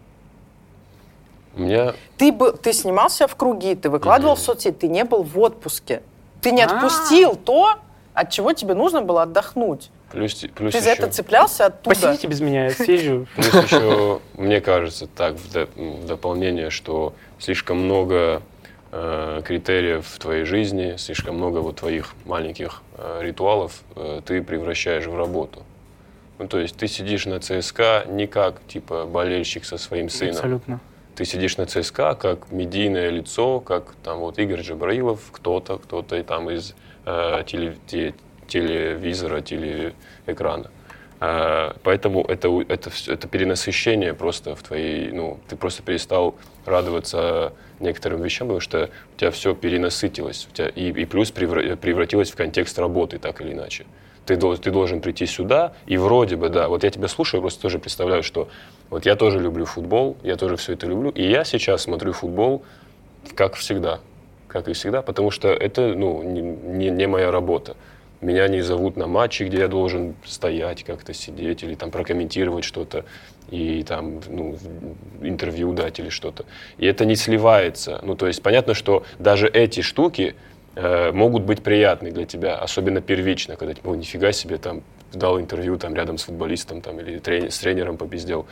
D: У меня
C: Ты, был, ты снимался в круги, ты выкладывал в соцсети, ты не был в отпуске. Ты не
A: А.
C: отпустил то, от чего тебе нужно было отдохнуть.
D: плюс, плюс
C: ты за
D: еще,
C: это цеплялся оттуда.
A: Посидите без меня, я съезжу. <laughs>
D: плюс еще, мне кажется, так, в дополнение, что слишком много э, критериев в твоей жизни, слишком много вот твоих маленьких э, ритуалов э, ты превращаешь в работу. Ну, то есть ты сидишь на ЦСКА не как, типа, болельщик со своим сыном.
A: Абсолютно.
D: Ты сидишь на ЦСКА как медийное лицо, как там вот Игорь Джабраилов, кто-то, кто-то и там из э, теле- те- телевизора, телеэкрана. Э, поэтому это, это, это перенасыщение просто в твоей, ну, ты просто перестал радоваться некоторым вещам, потому что у тебя все перенасытилось, у тебя, и, и плюс превра- превратилось в контекст работы так или иначе. Ты, ты должен прийти сюда, и вроде бы, да, вот я тебя слушаю, просто тоже представляю, что вот я тоже люблю футбол, я тоже все это люблю, и я сейчас смотрю футбол, как всегда, как и всегда, потому что это, ну, не, не моя работа. Меня не зовут на матчи, где я должен стоять, как-то сидеть или там прокомментировать что-то и там, ну, интервью дать или что-то. И это не сливается. Ну, то есть понятно, что даже эти штуки э, могут быть приятны для тебя, особенно первично, когда типа, «О, нифига себе, там, дал интервью там рядом с футболистом там, или трени- с тренером попиздел.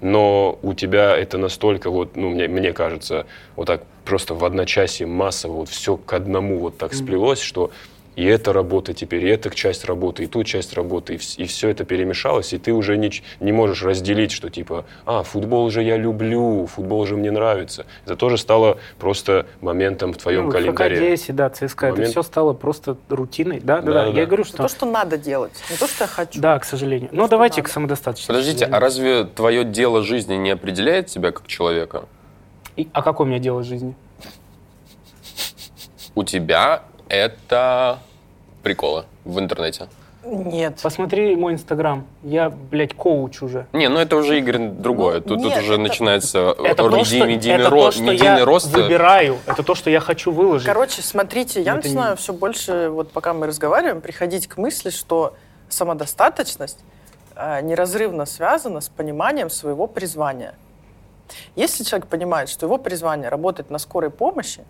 D: Но у тебя это настолько, вот, ну, мне, мне кажется, вот так просто в одночасье массово вот все к одному вот так сплелось, что и эта работа теперь, и эта часть работы, и ту часть работы, и, все это перемешалось, и ты уже не, не можешь разделить, что типа, а, футбол же я люблю, футбол же мне нравится. Это тоже стало просто моментом в твоем
A: Ну,
D: календаре.
A: ФК-10, да, ЦСКА, это
D: Момент.
A: все стало просто рутиной. Да, да, да.
D: Да-да-да.
A: Я говорю,
C: Это
A: что...
C: то, что надо делать, не то, что я хочу.
A: Да, к сожалению. Ну,
C: что
A: давайте
C: надо.
A: к самодостаточности.
E: Подождите, а разве твое дело жизни не определяет тебя как человека?
A: И- а какое у меня дело жизни?
E: У тебя это приколы в интернете.
C: Нет.
A: Посмотри мой инстаграм. Я, блядь, коуч уже.
E: Не, ну это уже, Игорь, другое.
C: Ну,
E: тут, тут
C: нет,
E: уже
C: это-
E: начинается
A: Это
E: ро-
A: то, что,
E: медийный,
A: это
E: ро-
A: то, что
E: медийный
A: я
E: рост.
A: выбираю. Это то, что я хочу выложить.
C: Короче, смотрите, я
A: Это не-
C: начинаю все больше, вот пока мы разговариваем, приходить к мысли, что самодостаточность а, неразрывно связана с пониманием своего призвания. Если человек понимает, что его призвание работать на скорой помощи,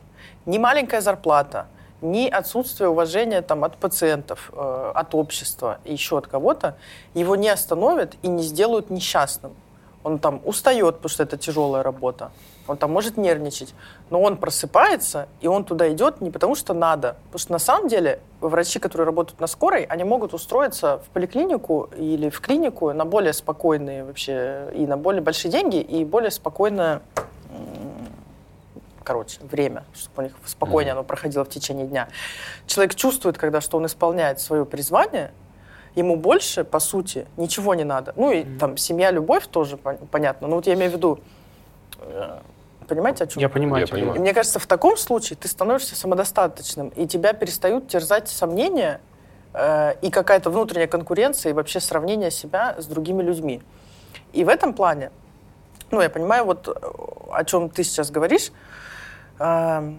C: ни маленькая зарплата, ни отсутствие уважения там, от пациентов, э, от общества и еще от кого-то его не остановят и не сделают несчастным. Он там устает, потому что это тяжелая работа. Он там может нервничать. Но он просыпается, и он туда идет не потому, что надо. Потому что на самом деле врачи, которые работают на скорой, они могут устроиться в поликлинику или в клинику на более спокойные вообще, и на более большие деньги, и более спокойное короче, время, чтобы у них спокойнее оно проходило в течение дня. Человек чувствует, когда что он исполняет свое призвание, ему больше, по сути, ничего не надо. Ну и там семья, любовь тоже пон- понятно. Но вот я имею в виду, э, понимаете, о чем?
A: Я понимаю.
D: Я понимаю.
C: И мне кажется, в таком случае ты становишься самодостаточным, и тебя перестают терзать сомнения э, и какая-то внутренняя конкуренция, и вообще сравнение себя с другими людьми. И в этом плане, ну, я понимаю, вот э, о чем ты сейчас говоришь, ты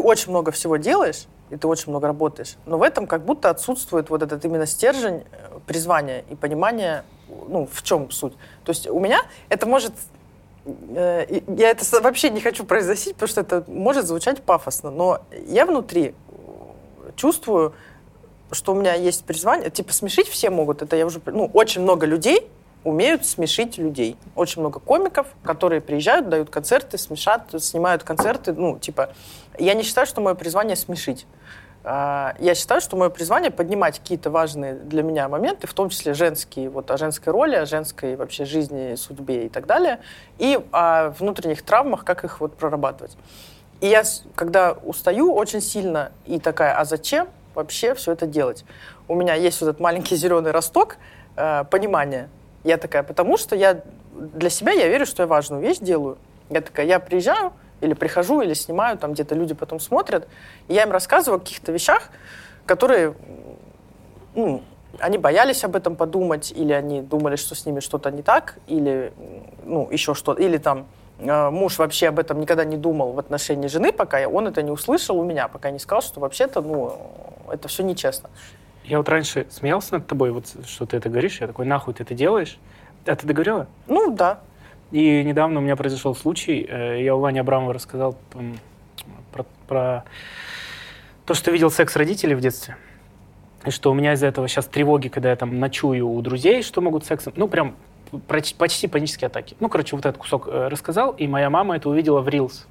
C: очень много всего делаешь, и ты очень много работаешь, но в этом как будто отсутствует вот этот именно стержень э, призвания и понимания, ну, в чем суть. То есть у меня это может э, я это вообще не хочу произносить, потому что это может звучать пафосно, но я внутри чувствую, что у меня есть призвание, типа смешить все могут, это я уже, ну, очень много людей умеют смешить людей. Очень много комиков, которые приезжают, дают концерты, смешат, снимают концерты, ну, типа, я не считаю, что мое призвание смешить. А, Я считаю, что мое призвание поднимать какие-то важные для меня моменты, в том числе женские, вот о женской роли, о женской вообще жизни, судьбе и так далее, и о внутренних травмах, как их вот прорабатывать. И я, когда устаю очень сильно и такая, а зачем вообще все это делать? У меня есть вот этот маленький зеленый росток э, понимания. Я такая, потому что я для себя я верю, что я важную вещь делаю. Я такая, я приезжаю или прихожу, или снимаю, там где-то люди потом смотрят, и я им рассказываю о каких-то вещах, которые ну, они боялись об этом подумать, или они думали, что с ними что-то не так, или ну, еще что-то, или там э, муж вообще об этом никогда не думал в отношении жены, пока он это не услышал у меня, пока не сказал, что вообще-то, ну, это все нечестно.
A: Я вот раньше смеялся над тобой, вот что ты это говоришь, я такой, нахуй ты это делаешь? А ты договорила?
C: Ну, да.
A: И недавно у меня произошел случай, э, я у Вани Абрамова рассказал про, про то, что видел секс родителей в детстве. И что у меня из-за этого сейчас тревоги, когда я там ночую у друзей, что могут сексом, ну прям почти панические атаки. Ну, короче, вот этот кусок э, рассказал, и моя мама это увидела в Reels.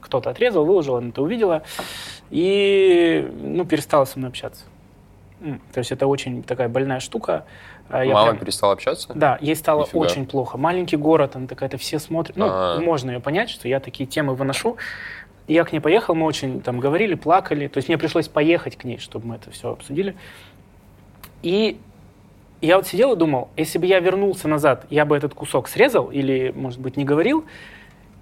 A: Кто-то отрезал, выложил, она это увидела, и, ну, перестала со мной общаться. То есть это очень такая больная штука. А я
E: Мама
A: прям-
E: перестала общаться?
A: да, ей стало
E: Нифига.
A: очень плохо. Маленький город, она такая, это все смотрят. Ну,
E: А.
A: можно ее понять, что я такие темы выношу. Я к ней поехал, мы очень там говорили, плакали. То есть мне пришлось поехать к ней, чтобы мы это все обсудили. И я вот сидел и думал, если бы я вернулся назад, я бы этот кусок срезал или, может быть, не говорил.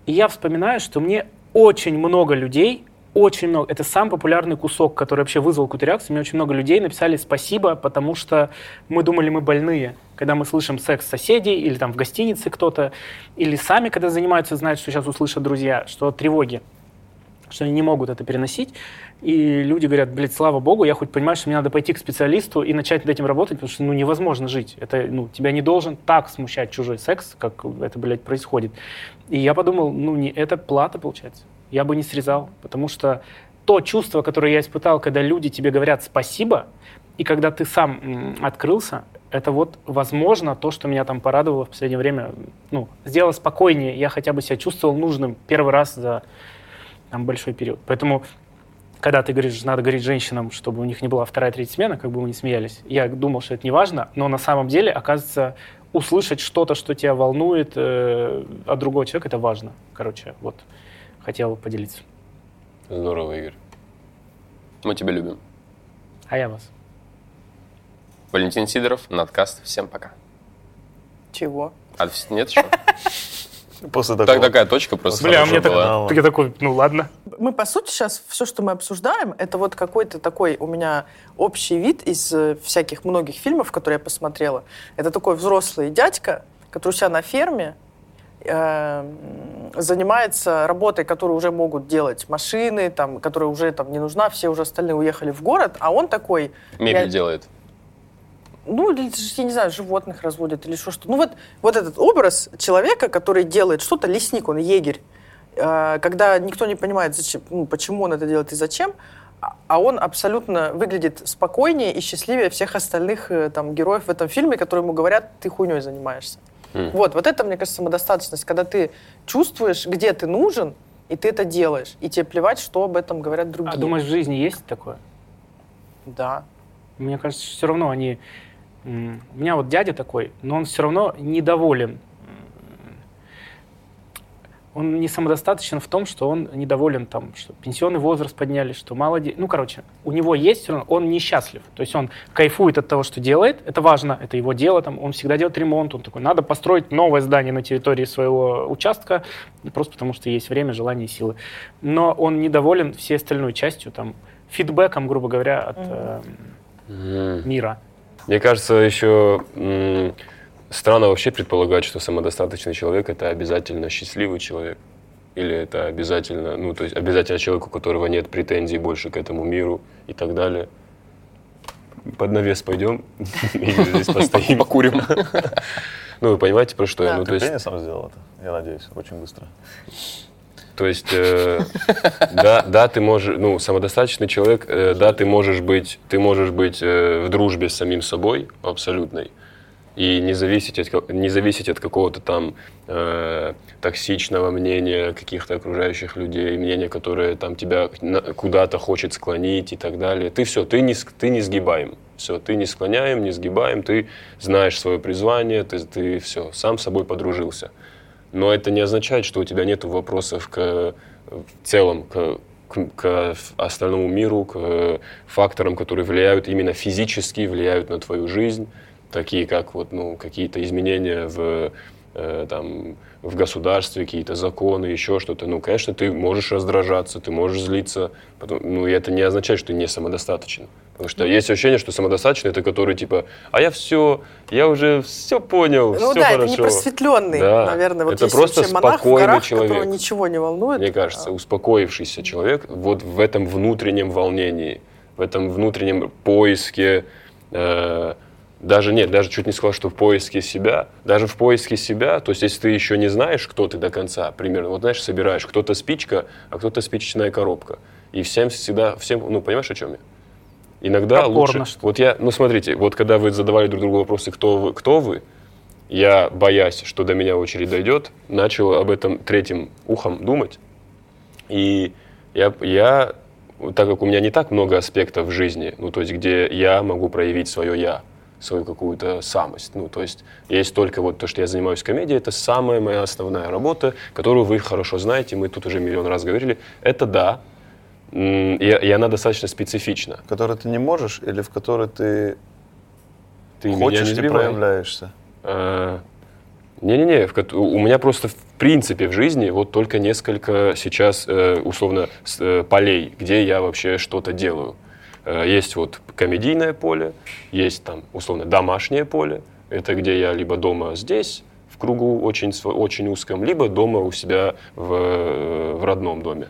A: И я вспоминаю, что мне очень много людей, очень много, это самый популярный кусок, который вообще вызвал какую-то реакцию. Мне очень много людей написали спасибо, потому что мы думали, мы больные. Когда мы слышим секс соседей, или там в гостинице кто-то, или сами, когда занимаются, знают, что сейчас услышат друзья, что тревоги, что они не могут это переносить. И люди говорят, блядь, слава богу, я хоть понимаю, что мне надо пойти к специалисту и начать над этим работать, потому что, ну, невозможно жить. Это, ну, тебя не должен так смущать чужой секс, как это, блядь, происходит. И я подумал, ну, не, это плата, получается. Я бы не срезал, потому что то чувство, которое я испытал, когда люди тебе говорят спасибо, и когда ты сам открылся, это вот, возможно, то, что меня там порадовало в последнее время, ну, сделало спокойнее, я хотя бы себя чувствовал нужным первый раз за там, большой период. Поэтому, когда ты говоришь, надо говорить женщинам, чтобы у них не была вторая, третья смена, как бы мы не смеялись, я думал, что это не важно, но на самом деле, оказывается, услышать что-то, что тебя волнует э, от другого человека, это важно. Короче, вот, хотел поделиться.
E: Здорово, Игорь. Мы тебя любим.
A: А я вас.
E: Валентин Сидоров, Надкаст. Всем пока.
C: Чего?
E: А нет еще? <laughs>
B: После такого.
E: Так, такая точка просто
A: Бля, мне так, я такой, ну ладно.
C: Мы, по сути, сейчас все, что мы обсуждаем, это вот какой-то такой у меня общий вид из э, всяких многих фильмов, которые я посмотрела. Это такой взрослый дядька, который у себя на ферме занимается работой, которую уже могут делать машины, там, которая уже там не нужна, все уже остальные уехали в город, а он такой...
E: Мебель
C: я-
E: делает.
C: ну, или, я не знаю, животных разводит или что что. Ну, вот, вот этот образ человека, который делает что-то, лесник, он егерь, э, когда никто не понимает, зачем, ну, почему он это делает и зачем, а- а он абсолютно выглядит спокойнее и счастливее всех остальных э, там, героев в этом фильме, которые ему говорят, ты хуйней занимаешься. Вот, вот это, мне кажется, самодостаточность, когда ты чувствуешь, где ты нужен, и ты это делаешь, и тебе плевать, что об этом говорят другие.
A: А думаешь, в жизни есть такое?
C: Да.
A: Мне кажется, все равно они... У меня вот дядя такой, но он все равно недоволен. Он не самодостаточен в том, что он недоволен там, что пенсионный возраст подняли, что мало детей. Ну, короче, у него есть равно, он несчастлив. То есть он кайфует от того, что делает, это важно, это его дело, там, он всегда делает ремонт, он такой, надо построить новое здание на территории своего участка, просто потому что есть время, желание и силы. Но он недоволен всей остальной частью, там, фидбэком, грубо говоря, от эм,
E: Мгм.
A: мира.
D: Мне кажется, еще странно вообще предполагать, что самодостаточный человек это обязательно счастливый человек. Или это обязательно, ну, то есть обязательно человек, у которого нет претензий больше к этому миру и так далее. Под навес пойдем <laughs> или здесь постоим.
E: Покурим. <laughs>
D: Ну, вы понимаете, про что я? Ну, то
B: Ты
D: есть,
B: сам сделал это, я надеюсь, очень быстро.
D: То есть, э, да, да, ты можешь, ну, самодостаточный человек, э, да, ты можешь быть, ты можешь быть э, в дружбе с самим собой абсолютной и не зависеть от, не зависеть от какого-то там э, токсичного мнения каких-то окружающих людей, мнения, которое там тебя куда-то хочет склонить и так далее. Ты все, ты не, ты не сгибаем. Все, ты не склоняем, не сгибаем, ты знаешь свое призвание, ты, ты все, сам с собой подружился. Но это не означает, что у тебя нет вопросов к, в целом к, к- к остальному миру, к факторам, которые влияют именно физически, влияют на твою жизнь, такие как вот, ну, какие-то изменения в, э, там, в государстве, какие-то законы, еще что-то. Ну, конечно, ты можешь раздражаться, ты можешь злиться, потом, ну, и это не означает, что ты не самодостаточен. Потому что есть ощущение, что самодостаточный это который типа, а я все, я уже все понял,
C: Ну
D: все
C: да,
D: хорошо.
C: это не просветленный,
D: Да.
C: наверное. Вот
D: Это просто спокойный
C: горах,
D: человек.
C: которого ничего не волнует.
D: Мне кажется, успокоившийся человек вот в этом внутреннем волнении, в этом внутреннем поиске, э, даже нет, даже чуть не сказал, что в поиске себя, даже в поиске себя, то есть если ты еще не знаешь, кто ты до конца, примерно, вот знаешь, собираешь, кто-то спичка, а кто-то спичечная коробка, и всем всегда, всем, ну понимаешь, о чем я? Иногда
A: Про
D: лучше.
A: что-то.
D: Вот я, ну смотрите, вот когда вы задавали друг другу вопросы, кто вы, кто вы, я, боясь, что до меня очередь дойдет, начал об этом третьим ухом думать. И я, я, так как у меня не так много аспектов в жизни, ну, то есть, где я могу проявить свое «я», свою какую-то самость. Ну, то есть, есть только вот то, что я занимаюсь комедией, это самая моя основная работа, которую вы хорошо знаете, мы тут уже миллион раз говорили. Это да, и, и она достаточно специфична.
B: В которой ты не можешь или в которой ты,
D: Ты
B: хочешь и проявляешься?
D: А, Не-не-не, в у меня просто в принципе в жизни вот только несколько сейчас э, условно с- э, полей, где я вообще что-то делаю. Э, Есть вот комедийное поле, есть там условно домашнее поле, это где я либо дома здесь, в кругу очень, очень узком, либо дома у себя в, э, в родном доме.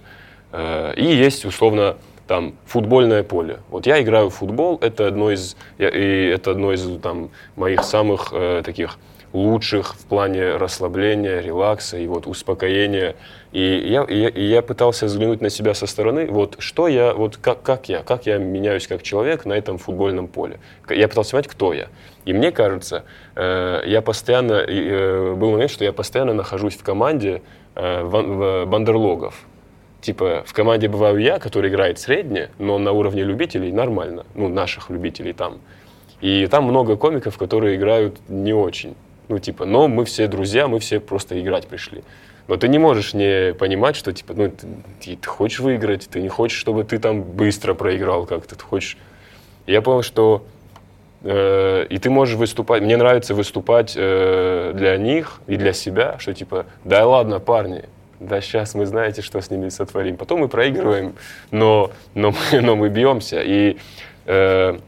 D: Э, И есть условно там футбольное поле. Вот я играю в футбол, это одно из, я- и это одно из там моих самых э, таких лучших в плане расслабления, релакса и вот успокоения. И я, и я, и я пытался взглянуть на себя со стороны, вот что я, вот как, как я, как я меняюсь как человек на этом футбольном поле. Я пытался понять, кто я. И мне кажется, э, я постоянно, э, был момент, что я постоянно нахожусь в команде э, ван- в- бандерлогов. Типа, в команде бываю я, который играет средне, но на уровне любителей нормально. Ну, наших любителей там. И там много комиков, которые играют не очень. Ну, типа, но мы все друзья, мы все просто играть пришли. Но ты не можешь не понимать, что, типа, ну, ты, ты- хочешь выиграть, ты не хочешь, чтобы ты там быстро проиграл как-то, ты хочешь... Я понял, что э, и ты можешь выступать, мне нравится выступать э, для них и для себя, что типа, да ладно, парни, да сейчас мы знаете, что с ними сотворим. Потом мы проигрываем, но, но, но мы бьемся. И э,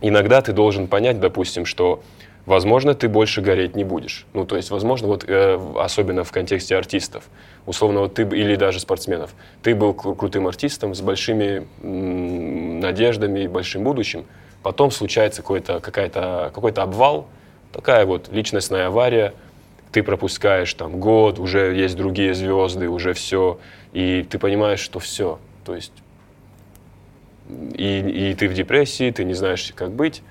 D: иногда ты должен понять, допустим, что возможно, ты больше гореть не будешь. Ну, то есть, возможно, вот э, особенно в контексте артистов, условно, вот ты или даже спортсменов, ты был кру- крутым артистом с большими м, надеждами и большим будущим, потом случается какой-то, какая-то, какой-то обвал, такая вот личностная авария, ты пропускаешь там год, уже есть другие звезды, уже все, и ты понимаешь, что все, то есть и, и ты в депрессии, ты не знаешь, как быть.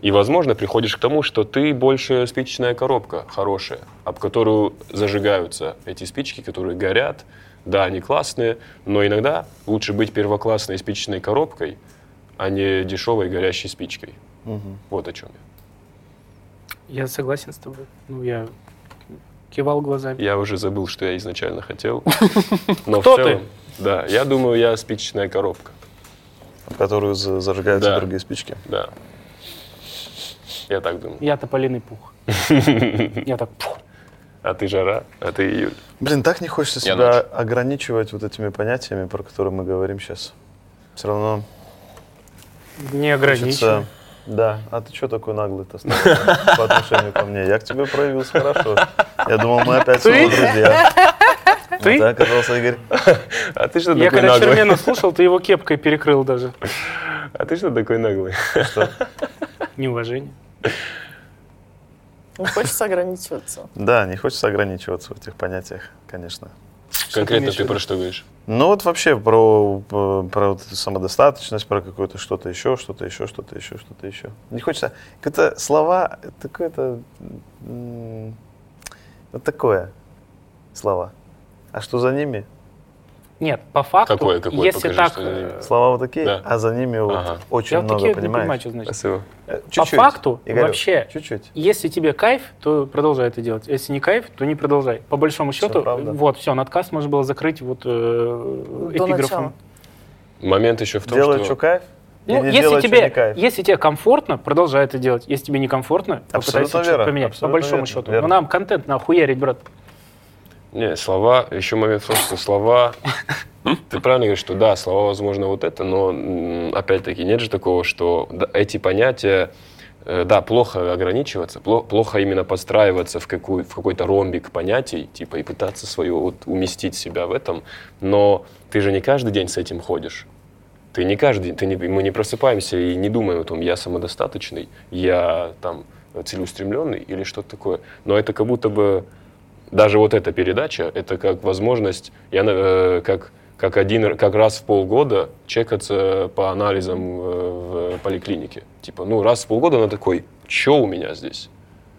D: И, возможно, приходишь к тому, что ты больше спичечная коробка хорошая, об которую зажигаются эти спички, которые горят. Да, они классные, но иногда лучше быть первоклассной спичечной коробкой, а не дешевой горящей спичкой. Вот о чем я.
A: Я согласен с тобой. Ну, я кивал глазами.
D: Я уже забыл, что я изначально хотел. <laughs> Но
A: Кто
D: в целом, да, я думаю, я спичечная коробка.
B: В которую за- зажигаются
D: Да.
B: другие спички.
D: Да. Я так думаю.
A: Я тополиный пух. Я так... пух.
D: А ты жара, а ты июль.
B: Блин, так не хочется себя
E: ночь.
B: ограничивать вот этими понятиями, про которые мы говорим сейчас. Все равно
A: Не ограничивай.
B: хочется Да, а ты что такой наглый-то стал по отношению ко мне? Я к тебе проявился хорошо. Я думал, мы опять снова друзья. <laughs>
A: Ты?
B: А ты оказался Игорь. <laughs>
D: А ты что
A: Я
D: такой
A: когда
D: наглый?
A: Чермена слушал, ты его кепкой перекрыл даже. <laughs>
D: А ты что такой наглый?
A: Неуважение.
C: Не хочется ограничиваться.
B: Да, не хочется ограничиваться в этих понятиях, конечно.
D: Конкретно ты про что говоришь?
B: Ну вот вообще про, про, про вот самодостаточность, про какое-то что-то еще, что-то еще, что-то еще, что-то еще. Не хочется. Это слова, м, Вот такое слова. А что за ними?
A: Нет, по факту,
D: Какое, какое?
A: если
D: Покажи,
A: так,
D: что
A: э,
B: Слова вот такие,
D: Да.
B: а за ними вот
D: Ага.
B: очень
A: я вот
B: много,
A: такие не
B: понимаешь?
A: понимаю, что значит.
D: Спасибо.
B: Э,
A: По
B: чуть-чуть,
A: факту,
B: Игорек,
A: вообще,
B: Чуть-чуть.
A: если тебе кайф, то продолжай это делать. Если не кайф, то не продолжай. По большому счету,
B: правда.
A: вот, все, надкаст можно было закрыть вот э,
C: начала.
A: эпиграфом.
D: Момент еще в том,
B: Делать
D: что...
B: что кайф?
A: Ну,
B: или
A: если
B: делать, что
A: тебе,
B: не кайф?
A: если тебе комфортно, продолжай это делать. Если тебе некомфортно, попытайся
B: Абсолютно
A: что-то
B: верно,
A: поменять. По
B: абсолютно
A: большому
B: верно,
A: счету.
B: верно.
A: Ну, нам контент нахуярить, брат.
D: Не, слова, еще момент в что слова... Ты правильно говоришь, что да, слова, возможно, вот это, но опять-таки нет же такого, что эти понятия, э, да, плохо ограничиваться, пло- плохо именно подстраиваться в, какую, в какой-то ромбик понятий, типа, и пытаться свое вот уместить себя в этом, но ты же не каждый день с этим ходишь. Ты не каждый день, не, мы не просыпаемся и не думаем о том, я самодостаточный, я там целеустремленный или что-то такое. Но это как будто бы даже вот эта передача, это как возможность, я, на- э, как, как, один, как раз в полгода чекаться по анализам э, в поликлинике. Типа, ну, раз в полгода она такой, что у меня здесь?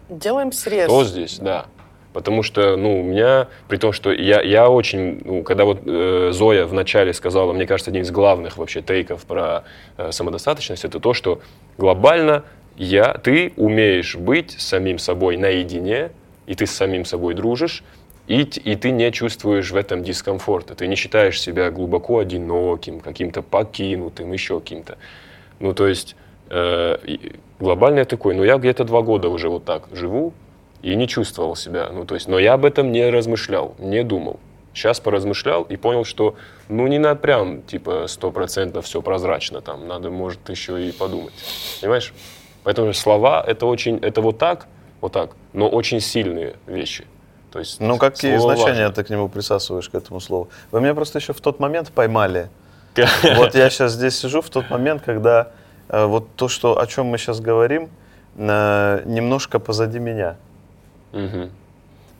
C: Делаем срез.
D: Что здесь, да. Потому что, ну, у меня, при том, что я, я очень, ну, когда вот э, Зоя вначале сказала, мне кажется, один из главных вообще тейков про э, самодостаточность, это то, что глобально я, ты умеешь быть самим собой наедине, и ты с самим собой дружишь, и, и ты не чувствуешь в этом дискомфорта. Ты не считаешь себя глубоко одиноким, каким-то покинутым, еще каким-то. Ну, то есть э, глобально я такой, ну, я где-то два года уже вот так живу и не чувствовал себя. Ну, то есть, но я об этом не размышлял, не думал. Сейчас поразмышлял и понял, что, ну, не надо прям, типа, стопроцентно все прозрачно там, надо, может, еще и подумать. Понимаешь? Поэтому слова — это очень, это вот так, вот так, но очень сильные вещи. То есть,
B: Ну, какие значения
D: важно.
B: ты к нему присасываешь, к этому слову? Вы меня просто еще в тот момент поймали. <laughs> Вот я сейчас здесь сижу в тот момент, когда э, вот то, что, о чем мы сейчас говорим, э, немножко позади меня.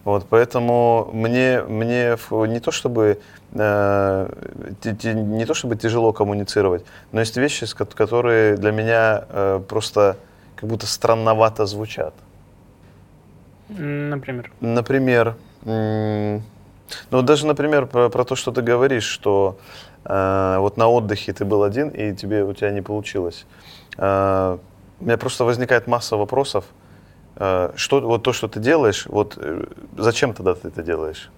B: Вот, поэтому мне, мне не то чтобы э, не то чтобы тяжело коммуницировать, но есть вещи, которые для меня просто как будто странновато звучат.
A: Например.
B: Например, ну даже, например, про, про то, что ты говоришь, что э, вот на отдыхе ты был один и тебе у тебя не получилось. Э, у меня просто возникает масса вопросов. Э, что вот то, что ты делаешь, вот э, зачем тогда ты это делаешь?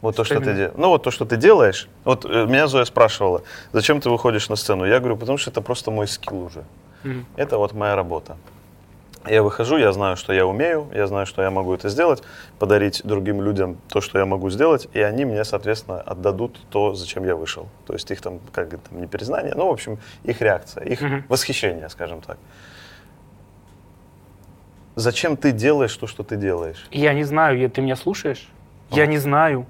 B: Вот то,
A: Что
B: ты делаешь. Ну вот то, что ты делаешь. Вот э, меня Зоя спрашивала, зачем ты выходишь на сцену? Я говорю, потому что это просто мой скилл уже.
A: Мгм.
B: Это вот моя работа. Я выхожу, я знаю, что я умею, я знаю, что я могу это сделать, подарить другим людям то, что я могу сделать, и они мне, соответственно, отдадут то, зачем я вышел. То есть их там, как это, не признание, ну, в общем, их реакция, их
A: Мгм.
B: восхищение, скажем так. Зачем ты делаешь то, что ты делаешь?
A: Я не знаю, ты меня слушаешь? Я не знаю.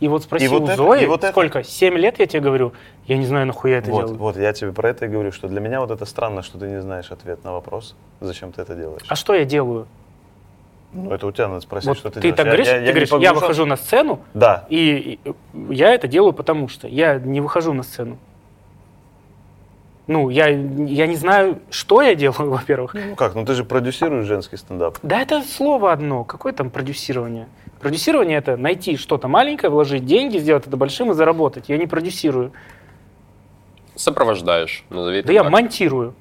A: И вот спроси
B: И вот
A: у
B: это-
A: Зои,
B: и вот это-
A: сколько? Семь лет я тебе говорю, я не знаю, нахуя это
B: Вот,
A: делаю.
B: вот, я тебе про это и говорю, что для меня вот это странно, что ты не знаешь ответ на вопрос, зачем ты это делаешь.
A: А что я делаю?
B: Ну, это у тебя надо спросить,
A: Вот
B: что ты,
A: ты
B: делаешь.
A: так говоришь,
B: я-
A: ты
B: я не
A: говоришь, я выхожу на сцену,
B: Да,
A: и я это делаю потому что. Я не выхожу на сцену. Ну, я, я не знаю, что я делаю, <laughs> во-первых.
B: Ну как, ну ты же продюсируешь женский стендап.
A: Да это слово одно. Какое там продюсирование? Продюсирование это найти что-то маленькое, вложить деньги, сделать это большим и заработать. Я не продюсирую.
E: Сопровождаешь, назови это
A: Да я
E: так.
A: монтирую.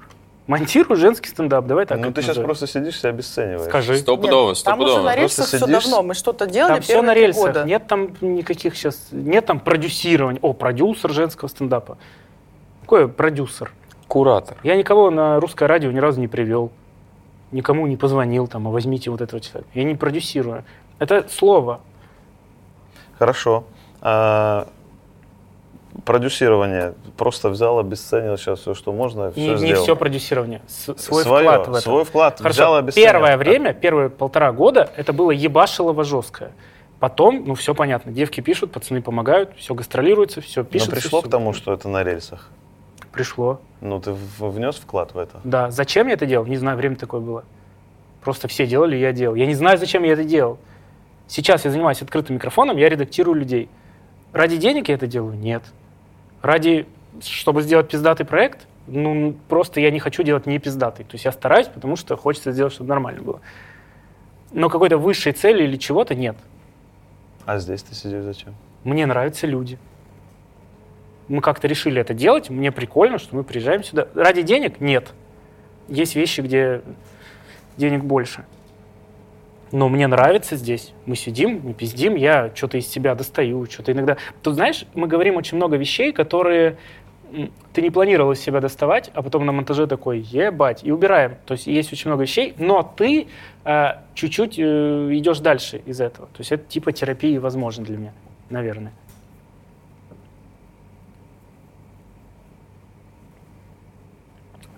A: Монтирую женский стендап. Давай так.
B: ну ты сейчас
A: назовем.
B: просто сидишь, себя обесцениваешь.
A: Скажи.
E: Стопудово,
C: там уже
E: стопудово.
C: на рельсах
B: Просто
C: все
B: сидишь-
C: давно. Мы что-то делали
A: Там все на
C: первые три
A: рельсах.
C: года.
A: Нет там никаких сейчас. Нет там продюсирования. О, продюсер женского стендапа. Какой продюсер?
D: Куратор.
A: Я никого на русское радио ни разу не привел. Никому не позвонил там, а возьмите вот этого человека. Я не продюсирую. Это слово.
B: Хорошо. А, продюсирование. Просто взял, обесценил сейчас все, что можно, все
A: Не, не
B: сделал.
A: все продюсирование. С- свой
B: Свое,
A: вклад в это.
B: свой вклад.
A: Хорошо,
B: взял, обесценил.
A: первое время, первые полтора года, это было ебашилово жесткое. Потом, ну, все понятно. Девки пишут, пацаны помогают, все гастролируется, все
B: Но
A: пишется.
B: пришло
A: всё.
B: к тому, что это на рельсах.
A: Пришло.
B: Ну, ты внес вклад в это?
A: Да. Зачем я это делал? Не знаю, время такое было. Просто все делали, я делал. Я не знаю, зачем я это делал. Сейчас я занимаюсь открытым микрофоном, я редактирую людей. Ради денег я это делаю? Нет. Ради, чтобы сделать пиздатый проект? Ну, просто я не хочу делать не пиздатый. То есть я стараюсь, потому что хочется сделать, чтобы нормально было. Но какой-то высшей цели или чего-то нет.
B: А здесь ты сидишь зачем?
A: Мне нравятся люди. Мы как-то решили это делать. Мне прикольно, что мы приезжаем сюда. Ради денег? Нет. Есть вещи, где денег больше. Но мне нравится здесь. Мы сидим, мы пиздим, я что-то из себя достаю, что-то иногда... Тут, знаешь, мы говорим очень много вещей, которые ты не планировал из себя доставать, а потом на монтаже такой, ебать, и убираем. То есть есть очень много вещей, но ты э, чуть-чуть э, идешь дальше из этого. То есть это типа терапии возможно для меня, наверное.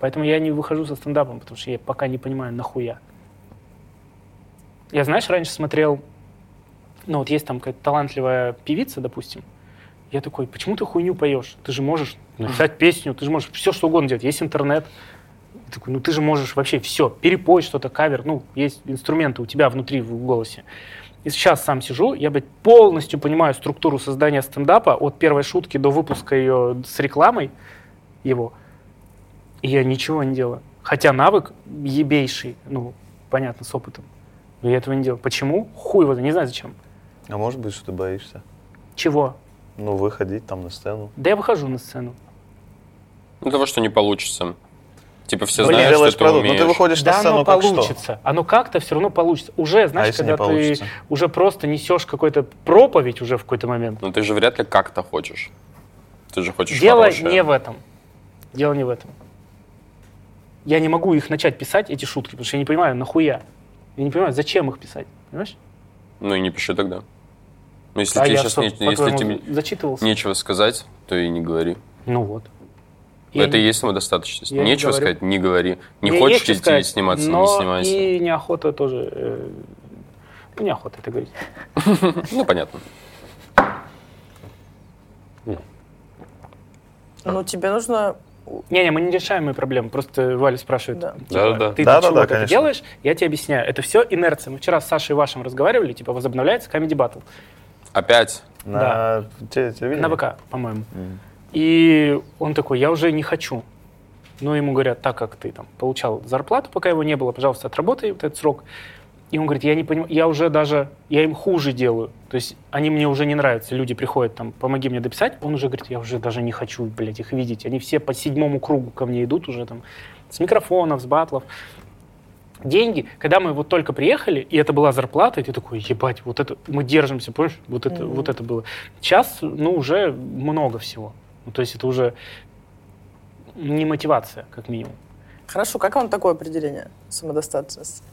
A: Поэтому я не выхожу со стендапом, потому что я пока не понимаю, нахуя. Я, знаешь, раньше смотрел, ну вот есть там какая-то талантливая певица, допустим, я такой, почему ты хуйню поешь? Ты же можешь написать песню, ты же можешь все что угодно делать, есть интернет. Я такой, ну ты же можешь вообще все, перепой что-то, кавер, ну есть инструменты у тебя внутри в голосе. И сейчас сам сижу, я, блядь, полностью понимаю структуру создания стендапа от первой шутки до выпуска ее с рекламой его. И я ничего не делаю. Хотя навык ебейший, ну, понятно, с опытом. Но я этого не делаю. Почему? Хуй его, не знаю зачем.
B: А может быть, что ты боишься?
A: Чего?
B: Ну, выходить там на сцену.
A: Да я выхожу на сцену.
E: Ну, того, что не получится. Типа все
B: Ну,
E: знают, что
B: делаешь
E: ты
B: продукт, но
E: умеешь.
B: ты выходишь на
A: Да,
B: сцену
A: оно
B: как что?
A: получится. Оно как-то все равно получится. Уже, знаешь,
B: если не
A: когда ты
B: получится?
A: уже просто несешь какой-то проповедь уже в какой-то момент.
E: Но ты же вряд ли как-то хочешь. Ты же хочешь
A: Дело
E: хорошее.
A: не в этом. Дело не в этом. Я не могу их начать писать, эти шутки, потому что я не понимаю, нахуя. Я не понимаю, зачем их писать. Понимаешь?
E: Ну и не пиши тогда. Ну, если
A: А
E: тебе
A: я
E: сейчас
A: что,
E: не- если тебе
A: зачитывался?
E: нечего сказать, то и не говори.
A: Ну вот. Я
E: Это
A: не-
E: и есть самодостаточность.
A: я не
E: Нечего
A: говорю.
E: сказать, не говори. Не
A: Мне
E: хочешь идти
A: сказать,
E: сниматься,
A: но
E: не снимайся.
A: и неохота тоже. э, неохота это говорить. <laughs>
E: Ну, понятно.
C: Ну, тебе нужно...
A: Не-не, мы не решаем мои проблемы. Просто Валя спрашивает,
C: Да.
A: типа,
D: Да-да-да.
A: ты
B: Да-да-да,
A: для чего это
B: конечно.
A: делаешь? Я тебе объясняю. Это все инерция. Мы вчера с Сашей вашим разговаривали, типа, возобновляется Comedy Battle.
E: Опять.
B: На телевидении?
A: На ВК, по-моему.
B: Мгм.
A: И он такой, я уже не хочу. Но ему говорят, так как ты там получал зарплату, пока его не было, пожалуйста, отработай вот этот срок. И он говорит, я не понимаю, я уже даже, я им хуже делаю. То есть они мне уже не нравятся. Люди приходят там, помоги мне дописать. Он уже говорит, я уже даже не хочу, блядь, их видеть. Они все по седьмому кругу ко мне идут уже там с микрофонов, с батлов. Деньги, когда мы вот только приехали, и это была зарплата, и ты такой, ебать, вот это, мы держимся, понимаешь, вот это,
C: Мгм.
A: вот это было. Сейчас, ну, уже много всего. Ну, то есть это уже не мотивация, как минимум.
C: Хорошо, как вам такое определение самодостаточности?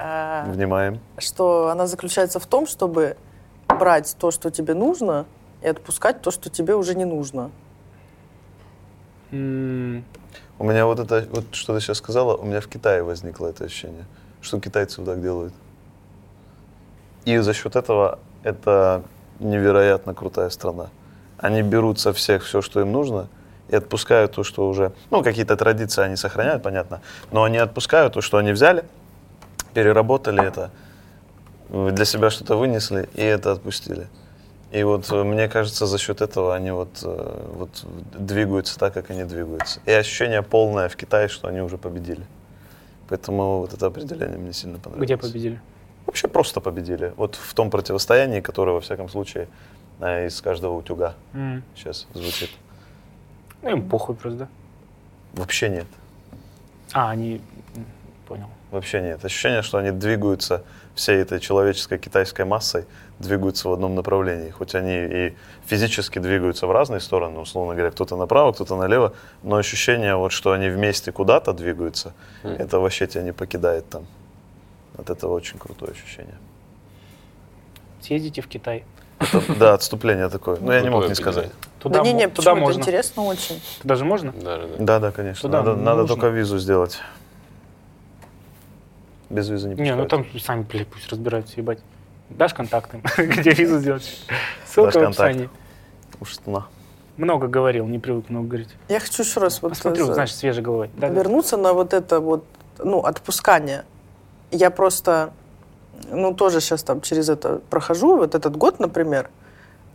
C: А,
B: Внимаем.
C: Что она заключается в том, чтобы брать то, что тебе нужно, и отпускать то, что тебе уже не нужно.
A: М,
B: У меня вот это, вот что ты сейчас сказала, у меня в Китае возникло это ощущение, что китайцы вот так делают. И за счет этого это невероятно крутая страна. Они берут со всех все, что им нужно, и отпускают то, что уже... Ну, какие-то традиции они сохраняют, понятно, но они отпускают то, что они взяли, переработали это, э, для себя что-то вынесли, и это отпустили. И вот э, мне кажется, за счет этого они вот, э, вот двигаются так, как они двигаются. И ощущение полное в Китае, что они уже победили. Поэтому вот это определение мне сильно понравилось.
A: Где победили?
B: Вообще просто победили. Вот в том противостоянии, которое, во всяком случае, из каждого утюга
A: М.
B: сейчас звучит.
A: Ну, им похуй просто, да?
B: Вообще нет.
A: А, они... Понял.
B: Вообще нет. Ощущение, что они двигаются всей этой человеческой китайской массой, двигаются в одном направлении. Хоть они и физически двигаются в разные стороны, условно говоря, кто-то направо, кто-то налево, но ощущение, вот, что они вместе куда-то двигаются, это вообще тебя не покидает там. От этого очень крутое ощущение.
A: Съездите в Китай.
B: Это, да, отступление такое. Но я не мог не сказать.
A: Туда,
C: да не, не,
A: туда можно.
C: Это интересно очень.
A: Туда же можно?
D: Да, да, да.
B: Да, да, конечно.
A: Туда
B: надо надо только визу сделать. Без визы не
A: Не, ну
B: пускают.
A: там сами, блядь, пусть разбираются, ебать. Дашь контакты, <laughs> где визу сделать? Ссылка
B: Дашь
A: в описании.
B: Уж на.
A: Много говорил, не привык много говорить.
C: Я хочу еще раз вот
A: Посмотрю,
C: за-
A: значит, свежей головой. Да, да.
C: вернуться на вот это вот, ну, отпускание. Я просто, ну, тоже сейчас там через это прохожу. Вот этот год, например,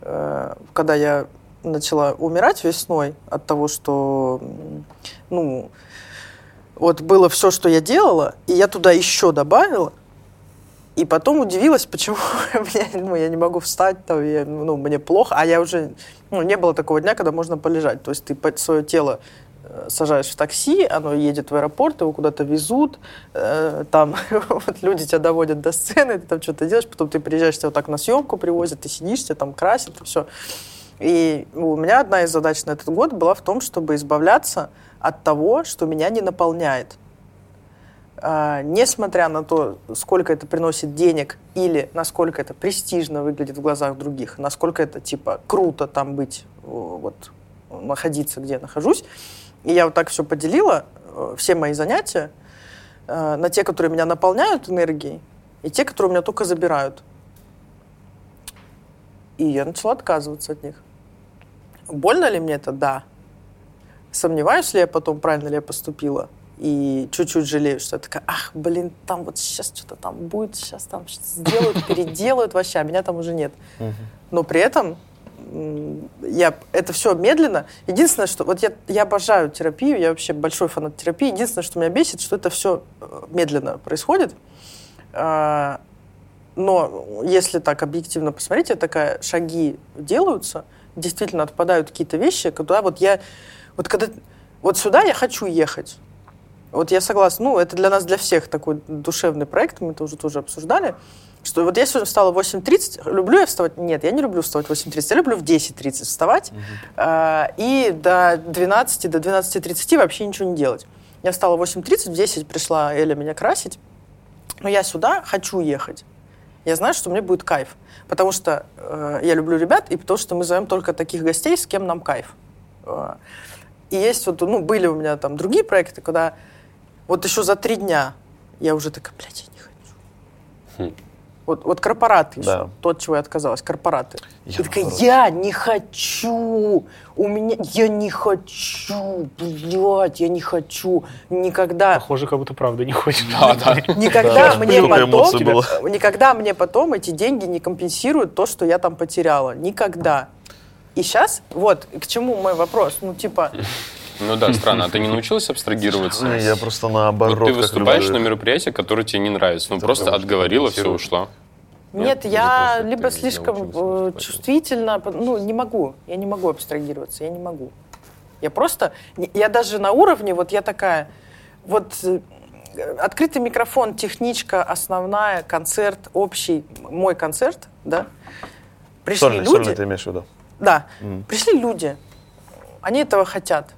C: э, когда я начала умирать весной от того, что, ну, вот было все, что я делала, и я туда еще добавила, и потом удивилась, почему <laughs> мне, ну, я не могу встать, там, я, ну, мне плохо, а я уже, ну, не было такого дня, когда можно полежать. То есть ты свое тело э, сажаешь в такси, оно едет в аэропорт, его куда-то везут, э, там <laughs> вот люди тебя доводят до сцены, ты там что-то делаешь, потом ты приезжаешь, тебя вот так на съемку привозят, ты сидишь, тебя там красят, и все. И у меня одна из задач на этот год была в том, чтобы избавляться от того, что меня не наполняет. А, несмотря на то, сколько это приносит денег или насколько это престижно выглядит в глазах других, насколько это типа круто там быть, вот находиться, где я нахожусь. И я вот так все поделила, э, все мои занятия, э, на те, которые меня наполняют энергией, и те, которые меня только забирают. И я начала отказываться от них. Больно ли мне это? Да. Сомневаюсь ли я потом, правильно ли я поступила? И чуть-чуть жалею, что я такая, ах, блин, там вот сейчас что-то там будет, сейчас там что-то сделают, <laughs> переделают вообще, а меня там уже нет. Но при этом я, это все медленно. Единственное, что... Вот я, я обожаю терапию, я вообще большой фанат терапии. Единственное, что меня бесит, что это все медленно происходит. А, но если так объективно посмотреть, я такая, шаги делаются, действительно отпадают какие-то вещи, куда вот я... Вот когда... Вот сюда я хочу ехать. Вот я согласна. Ну, это для нас, для всех такой душевный проект, мы это уже тоже обсуждали. Что вот я сегодня встала в 8.30. Люблю я вставать? Нет, я не люблю вставать в 8.30. Я люблю в 10.30 вставать. а, и до 12, до 12.30 вообще ничего не делать. Я встала в 8.30, в 10 пришла Эля меня красить. Но я сюда хочу ехать. Я знаю, что мне будет кайф. Потому что э, я люблю ребят, и потому что мы зовем только таких гостей, с кем нам кайф. Э, и есть вот, ну, были у меня там другие проекты, когда вот еще за три дня я уже такая, блядь, я не хочу.
D: Хм.
C: Вот, вот корпораты еще,
B: Да.
C: то, от чего я отказалась, корпораты.
B: Я
C: и такая, я не хочу, у меня, я не хочу, блядь, я не хочу, никогда.
A: Похоже, как будто правда не хочет.
E: Да, да.
C: Никогда
B: Да,
C: мне потом, никогда мне потом эти деньги не компенсируют то, что я там потеряла. Никогда. И сейчас, вот, к чему мой вопрос. Ну, типа,
E: Ну да, странно. А ты не научилась абстрагироваться?
B: Не, Я просто
E: Вот
B: наоборот.
E: ты
B: как
E: выступаешь на мероприятии, которое тебе не нравится. Ну, просто отговорила, все, ушла.
C: нет,
D: Нет,
C: я либо
D: ты
C: слишком э, чувствительно, ну, не могу, я не могу абстрагироваться, я не могу. Я просто, я даже на уровне, вот я такая, вот э, открытый микрофон, техничка основная, концерт общий, мой концерт, да, пришли
B: Сольный,
C: люди,
B: сольный ты имеешь в виду?
C: Да,
B: Мгм.
C: пришли люди, они этого хотят.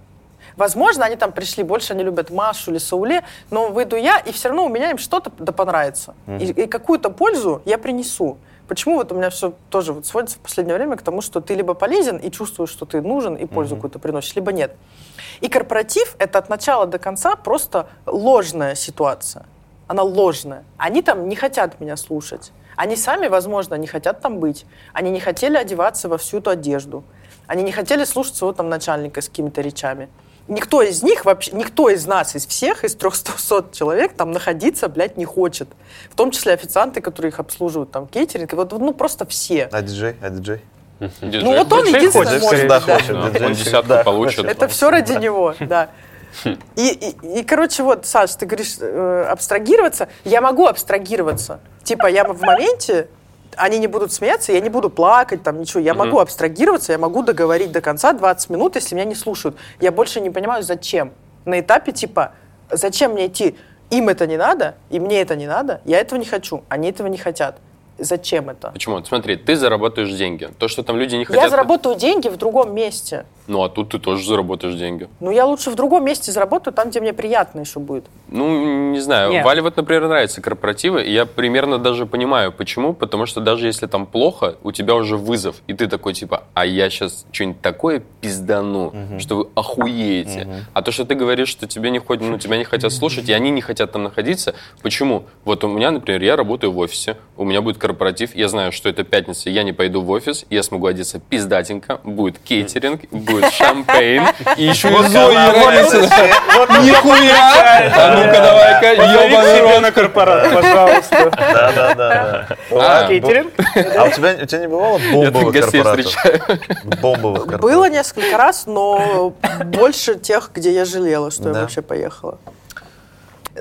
C: Возможно, они там пришли, больше они любят Машу или Сауле, но выйду я, и все равно у меня им что-то да понравится. И, и какую-то пользу я принесу. Почему вот у меня все тоже вот сводится в последнее время к тому, что ты либо полезен и чувствуешь, что ты нужен и пользу какую-то приносишь, либо нет. И корпоратив — это от начала до конца просто ложная ситуация. Она ложная. Они там не хотят меня слушать. Они сами, возможно, не хотят там быть. Они не хотели одеваться во всю эту одежду. Они не хотели слушать своего там начальника с какими-то речами. Никто из них вообще, никто из нас, из всех, из 300 <laughs> человек там находиться, блядь, не хочет. В том числе официанты, которые их обслуживают, там, кейтеринг. Вот, ну, просто все.
B: А диджей? А диджей?
E: Диджей
C: Ну, вот он единственный
A: хочет,
C: может, да.
B: хочет.
E: Он десятку получит.
C: Это все ради него, да. И, и, и, короче, вот, Саш, ты говоришь, э, абстрагироваться. Я могу абстрагироваться. Типа, я в моменте, они не будут смеяться, я не буду плакать, там, ничего. Я могу абстрагироваться, я могу договорить до конца 20 минут, если меня не слушают. Я больше не понимаю, зачем. На этапе, типа, зачем мне идти? Им это не надо, и мне это не надо. Я этого не хочу, они этого не хотят. Зачем это?
E: Почему? Смотри, ты зарабатываешь деньги. То, что там люди не хотят...
C: Я заработаю деньги в другом месте.
E: Ну, а тут ты тоже заработаешь деньги.
C: Ну, я лучше в другом месте заработаю, там, где мне приятно еще будет.
E: Ну, не знаю.
A: Нет.
E: Вале вот, например, нравятся корпоративы, и я примерно даже понимаю, почему. Потому что даже если там плохо, у тебя уже вызов, и ты такой, типа, а я сейчас что-нибудь такое пиздану, что вы охуеете. А то, что ты говоришь, что тебе не ходят, ну, тебя не хотят слушать, и они не хотят там находиться, почему? Вот у меня, например, я работаю в офисе, у меня будет корпоратив, я знаю, что это пятница, я не пойду в офис, я смогу одеться пиздатенько, будет кейтеринг, будет шампейн, <laughs> и еще и родится. <laughs> Нихуя! А ну-ка, давай-ка, ебаный рот.
A: на корпорат, пожалуйста.
B: Да, да, да.
E: А,
A: Кейтеринг?
B: А у тебя, у тебя не бывало бомбовых корпоратов? Бомбовых корпоратов.
C: Было несколько раз, но больше тех, где я жалела, что я вообще поехала.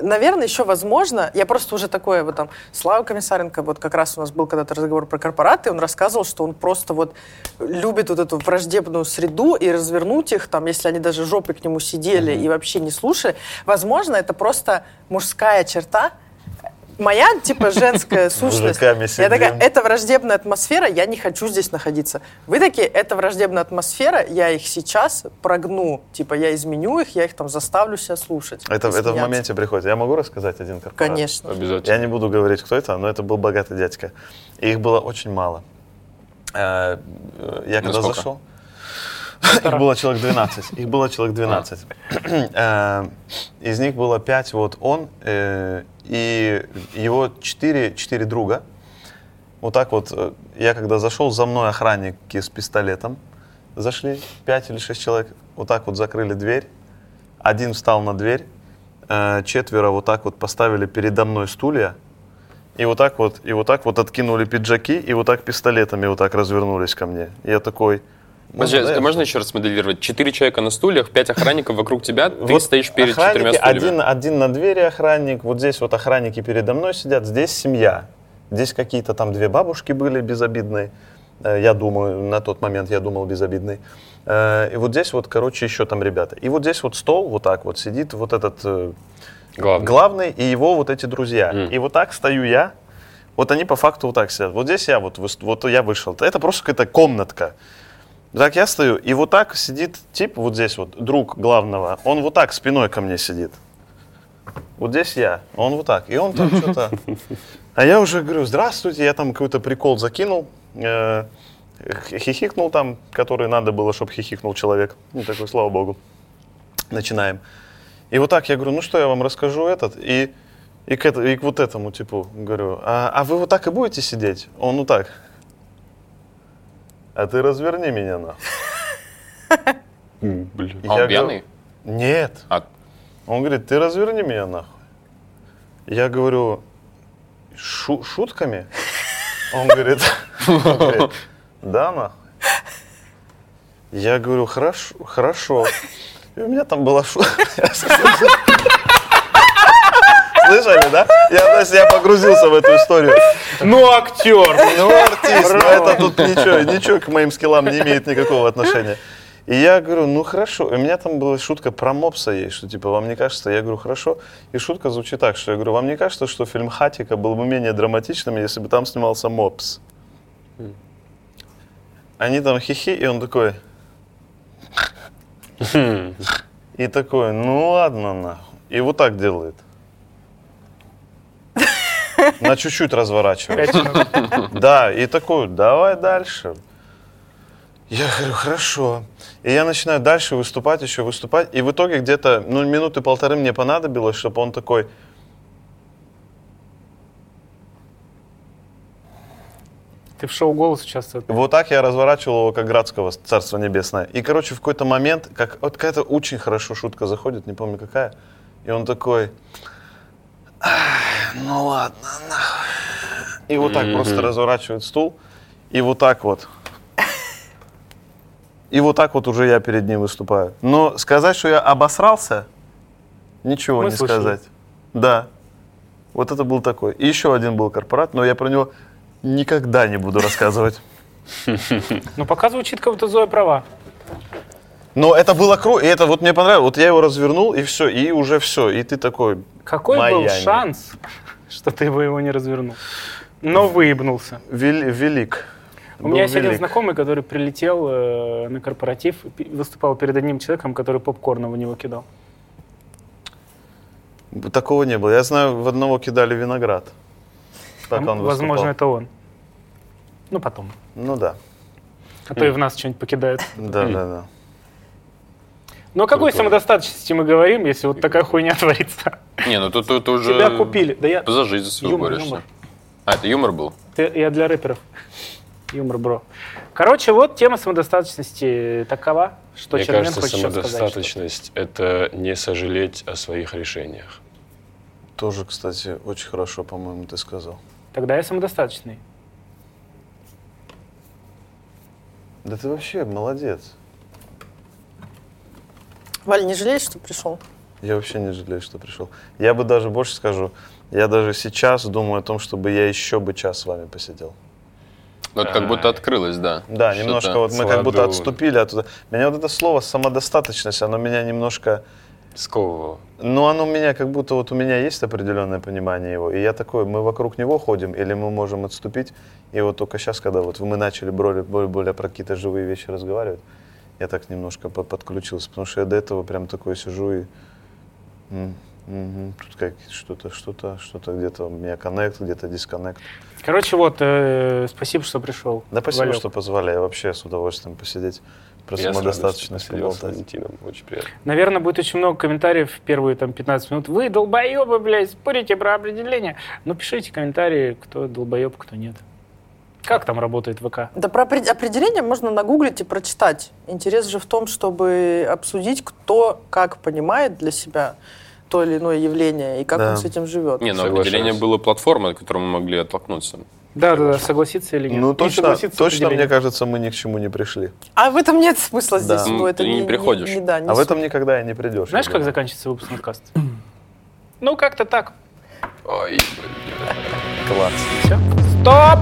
C: Наверное, еще возможно, я просто уже такое, вот там, Слава Комиссаренко, вот как раз у нас был когда-то разговор про корпораты, он рассказывал, что он просто вот любит вот эту враждебную среду и развернуть их, там, если они даже жопой к нему сидели и вообще не слушали. Возможно, это просто мужская черта, моя, типа, женская <laughs> сущность. Я такая, это враждебная атмосфера, я не хочу здесь находиться. Вы такие, это враждебная атмосфера, я их сейчас прогну. Типа, я изменю их, я их там заставлю себя слушать.
B: Это, это в моменте приходит. Я могу рассказать один корпорат?
C: Конечно.
D: Обязательно.
B: Я не буду говорить, кто это, но это был богатый дядька. И их было очень мало. Э, э, Я когда
E: Насколько?
B: зашел, их было человек 12. Их было человек 12. Э, Из них было 5 вот он э, и его 4, 4 друга. Вот так вот, э, я когда зашел, за мной охранники с пистолетом зашли, 5 или 6 человек, вот так вот закрыли дверь, один встал на дверь, э, четверо вот так вот поставили передо мной стулья, и вот так вот, и вот так вот откинули пиджаки, и вот так пистолетами вот так развернулись ко мне. Я такой... ну,
E: Подожди,
B: да,
E: можно еще раз моделировать? Четыре человека на стульях, пять охранников вокруг тебя, ты
B: вот
E: стоишь перед четырьмя стульями.
B: один, один на двери охранник, вот здесь вот охранники передо мной сидят, здесь семья. Здесь какие-то там две бабушки были безобидные. Э, Я думаю, на тот момент я думал безобидный. Э, И вот здесь вот, короче, еще там ребята. И вот здесь вот стол, вот так вот сидит вот этот э,
D: Главное.
B: главный и его вот эти друзья.
D: Мгм.
B: И вот так стою я. Вот они по факту вот так сидят. Вот здесь я вот, вот я вышел. Это просто какая-то комнатка. Так я стою, и вот так сидит тип, вот здесь вот, друг главного, он вот так спиной ко мне сидит. Вот здесь я, он вот так. И он там <laughs> что-то... А я уже говорю, здравствуйте, я там какой-то прикол закинул, э, хихикнул там, который надо было, чтобы хихикнул человек. Ну, такой, слава богу. Начинаем. И вот так я говорю, ну что я вам расскажу этот, и, и, к, это- и к вот этому типу говорю, а, а вы вот так и будете сидеть? Он вот так. А ты разверни меня нахуй.
D: М, Блин.
E: А он пьяный?
B: Нет.
E: А,
B: Он говорит, ты разверни меня нахуй. Я говорю, «Шу- шутками? Он говорит, он говорит, да нахуй. Я говорю, хорошо, хорошо. И у меня там была шутка. <laughs> Слышали, да? Я, то есть я погрузился в эту историю.
A: Ну, актер.
B: Ну, артист, но это тут ничего, ничего к моим скиллам не имеет никакого отношения. И я говорю, ну хорошо. У меня там была шутка про мопса есть, что типа, вам не кажется? Я говорю, хорошо. И шутка звучит так, что я говорю, вам не кажется, что фильм «Хатика» был бы менее драматичным, если бы там снимался мопс? Они там хихи, и он такой... И такой, ну ладно, нахуй. И вот так делает. На чуть-чуть разворачивает. Да, и такой, давай дальше. Я говорю, хорошо. И я начинаю дальше выступать, еще выступать. И в итоге где-то, ну, минуты полторы мне понадобилось, чтобы он такой...
A: Ты в шоу «Голос» участвовал.
B: Вот так я разворачивал его, как Градского, Царство Небесное. И, короче, в какой-то момент, как, вот какая-то очень хорошо шутка заходит, не помню какая. И он такой, «Ах, ну ладно, нахуй. И вот так просто разворачивает стул. И вот так вот. И вот так вот уже я перед ним выступаю. Но сказать, что я обосрался, ничего
A: Мы
B: не
A: слышали.
B: сказать. Да. Вот это был такой. И еще один был корпорат, но я про него никогда не буду рассказывать.
A: Ну, пока звучит, как будто Зоя права.
B: Но это было круто, и это вот мне понравилось. Вот я его развернул, и все, и уже все. И ты такой,
A: Какой был
B: Майами.
A: шанс, что ты бы его не развернул? Но выебнулся.
B: вел- велик.
A: У меня есть один знакомый, который прилетел э, на корпоратив, выступал перед одним человеком, который попкорна в него кидал.
B: Такого не было. Я знаю, в одного кидали виноград. Пока
A: А,
B: он
A: Возможно, это он. Ну, потом.
B: Ну да.
A: А то и в нас что-нибудь покидают.
B: Да, да, да.
A: Но о какой самодостаточности мы говорим, если вот такая хуйня <laughs> творится?
E: Не, ну тут, тут уже...
A: Тебя купили. Да я...
E: За жизнь свою
A: Юмор,
E: борешься.
A: юмор.
E: А, это юмор был?
A: Ты- я для рэперов. Юмор, бро. Короче, вот тема самодостаточности такова, что
D: Мне
A: Чермен
D: кажется,
A: хочет
D: самодостаточность — это не сожалеть о своих решениях.
B: Тоже, кстати, очень хорошо, по-моему, ты сказал.
A: Тогда я самодостаточный.
B: Да ты вообще молодец.
C: Валь, не жалеешь, что пришел?
B: Я вообще не жалею, что пришел. Я бы даже больше скажу, я даже сейчас думаю о том, чтобы я еще бы час с вами посидел.
E: Это как
D: Ай.
E: будто открылось, да.
B: Да,
E: Что-то.
B: немножко вот мы как будто отступили оттуда. Меня вот это слово самодостаточность, оно меня немножко,
D: Сковывал.
B: ну оно меня как будто вот у меня есть определенное понимание его, и я такой, мы вокруг него ходим, или мы можем отступить, и вот только сейчас, когда вот мы начали более, более, более про какие-то живые вещи разговаривать, я так немножко по- подключился, потому что я до этого прям такой сижу и тут как что-то, что-то, что-то где-то у меня коннект, где-то дисконнект.
A: Короче, вот, э, спасибо, что пришел.
B: Да спасибо,
A: Валек.
B: что позвали, я вообще с удовольствием посидеть, про самодостаточность поболтать.
D: Валентином. Очень приятно.
A: Наверное, будет очень много комментариев в первые там 15 минут. Вы долбоебы, блядь, спорите про определение. Но пишите комментарии, кто долбоеб, кто нет. Как там работает ВК?
C: Да про опре- определение можно нагуглить и прочитать. Интерес же в том, чтобы обсудить, кто как понимает для себя то или иное явление и как
B: Да.
C: он с этим живет.
E: Не, ну
D: Соглашусь.
E: определение было платформой, от которой мы могли оттолкнуться.
A: Да, да, да, согласиться или нет?
B: Ну,
A: Не
B: точно,
A: с
B: точно, мне кажется, мы ни к чему не пришли.
C: А в этом нет смысла здесь.
B: Да.
C: ну, это
E: ты не приходишь.
C: Не, да, не
B: А в этом никогда и не придешь.
A: Знаешь, как заканчивается выпуск подкаста? Ну, как-то так.
D: Ой,
B: Класс.
A: Все. Стоп!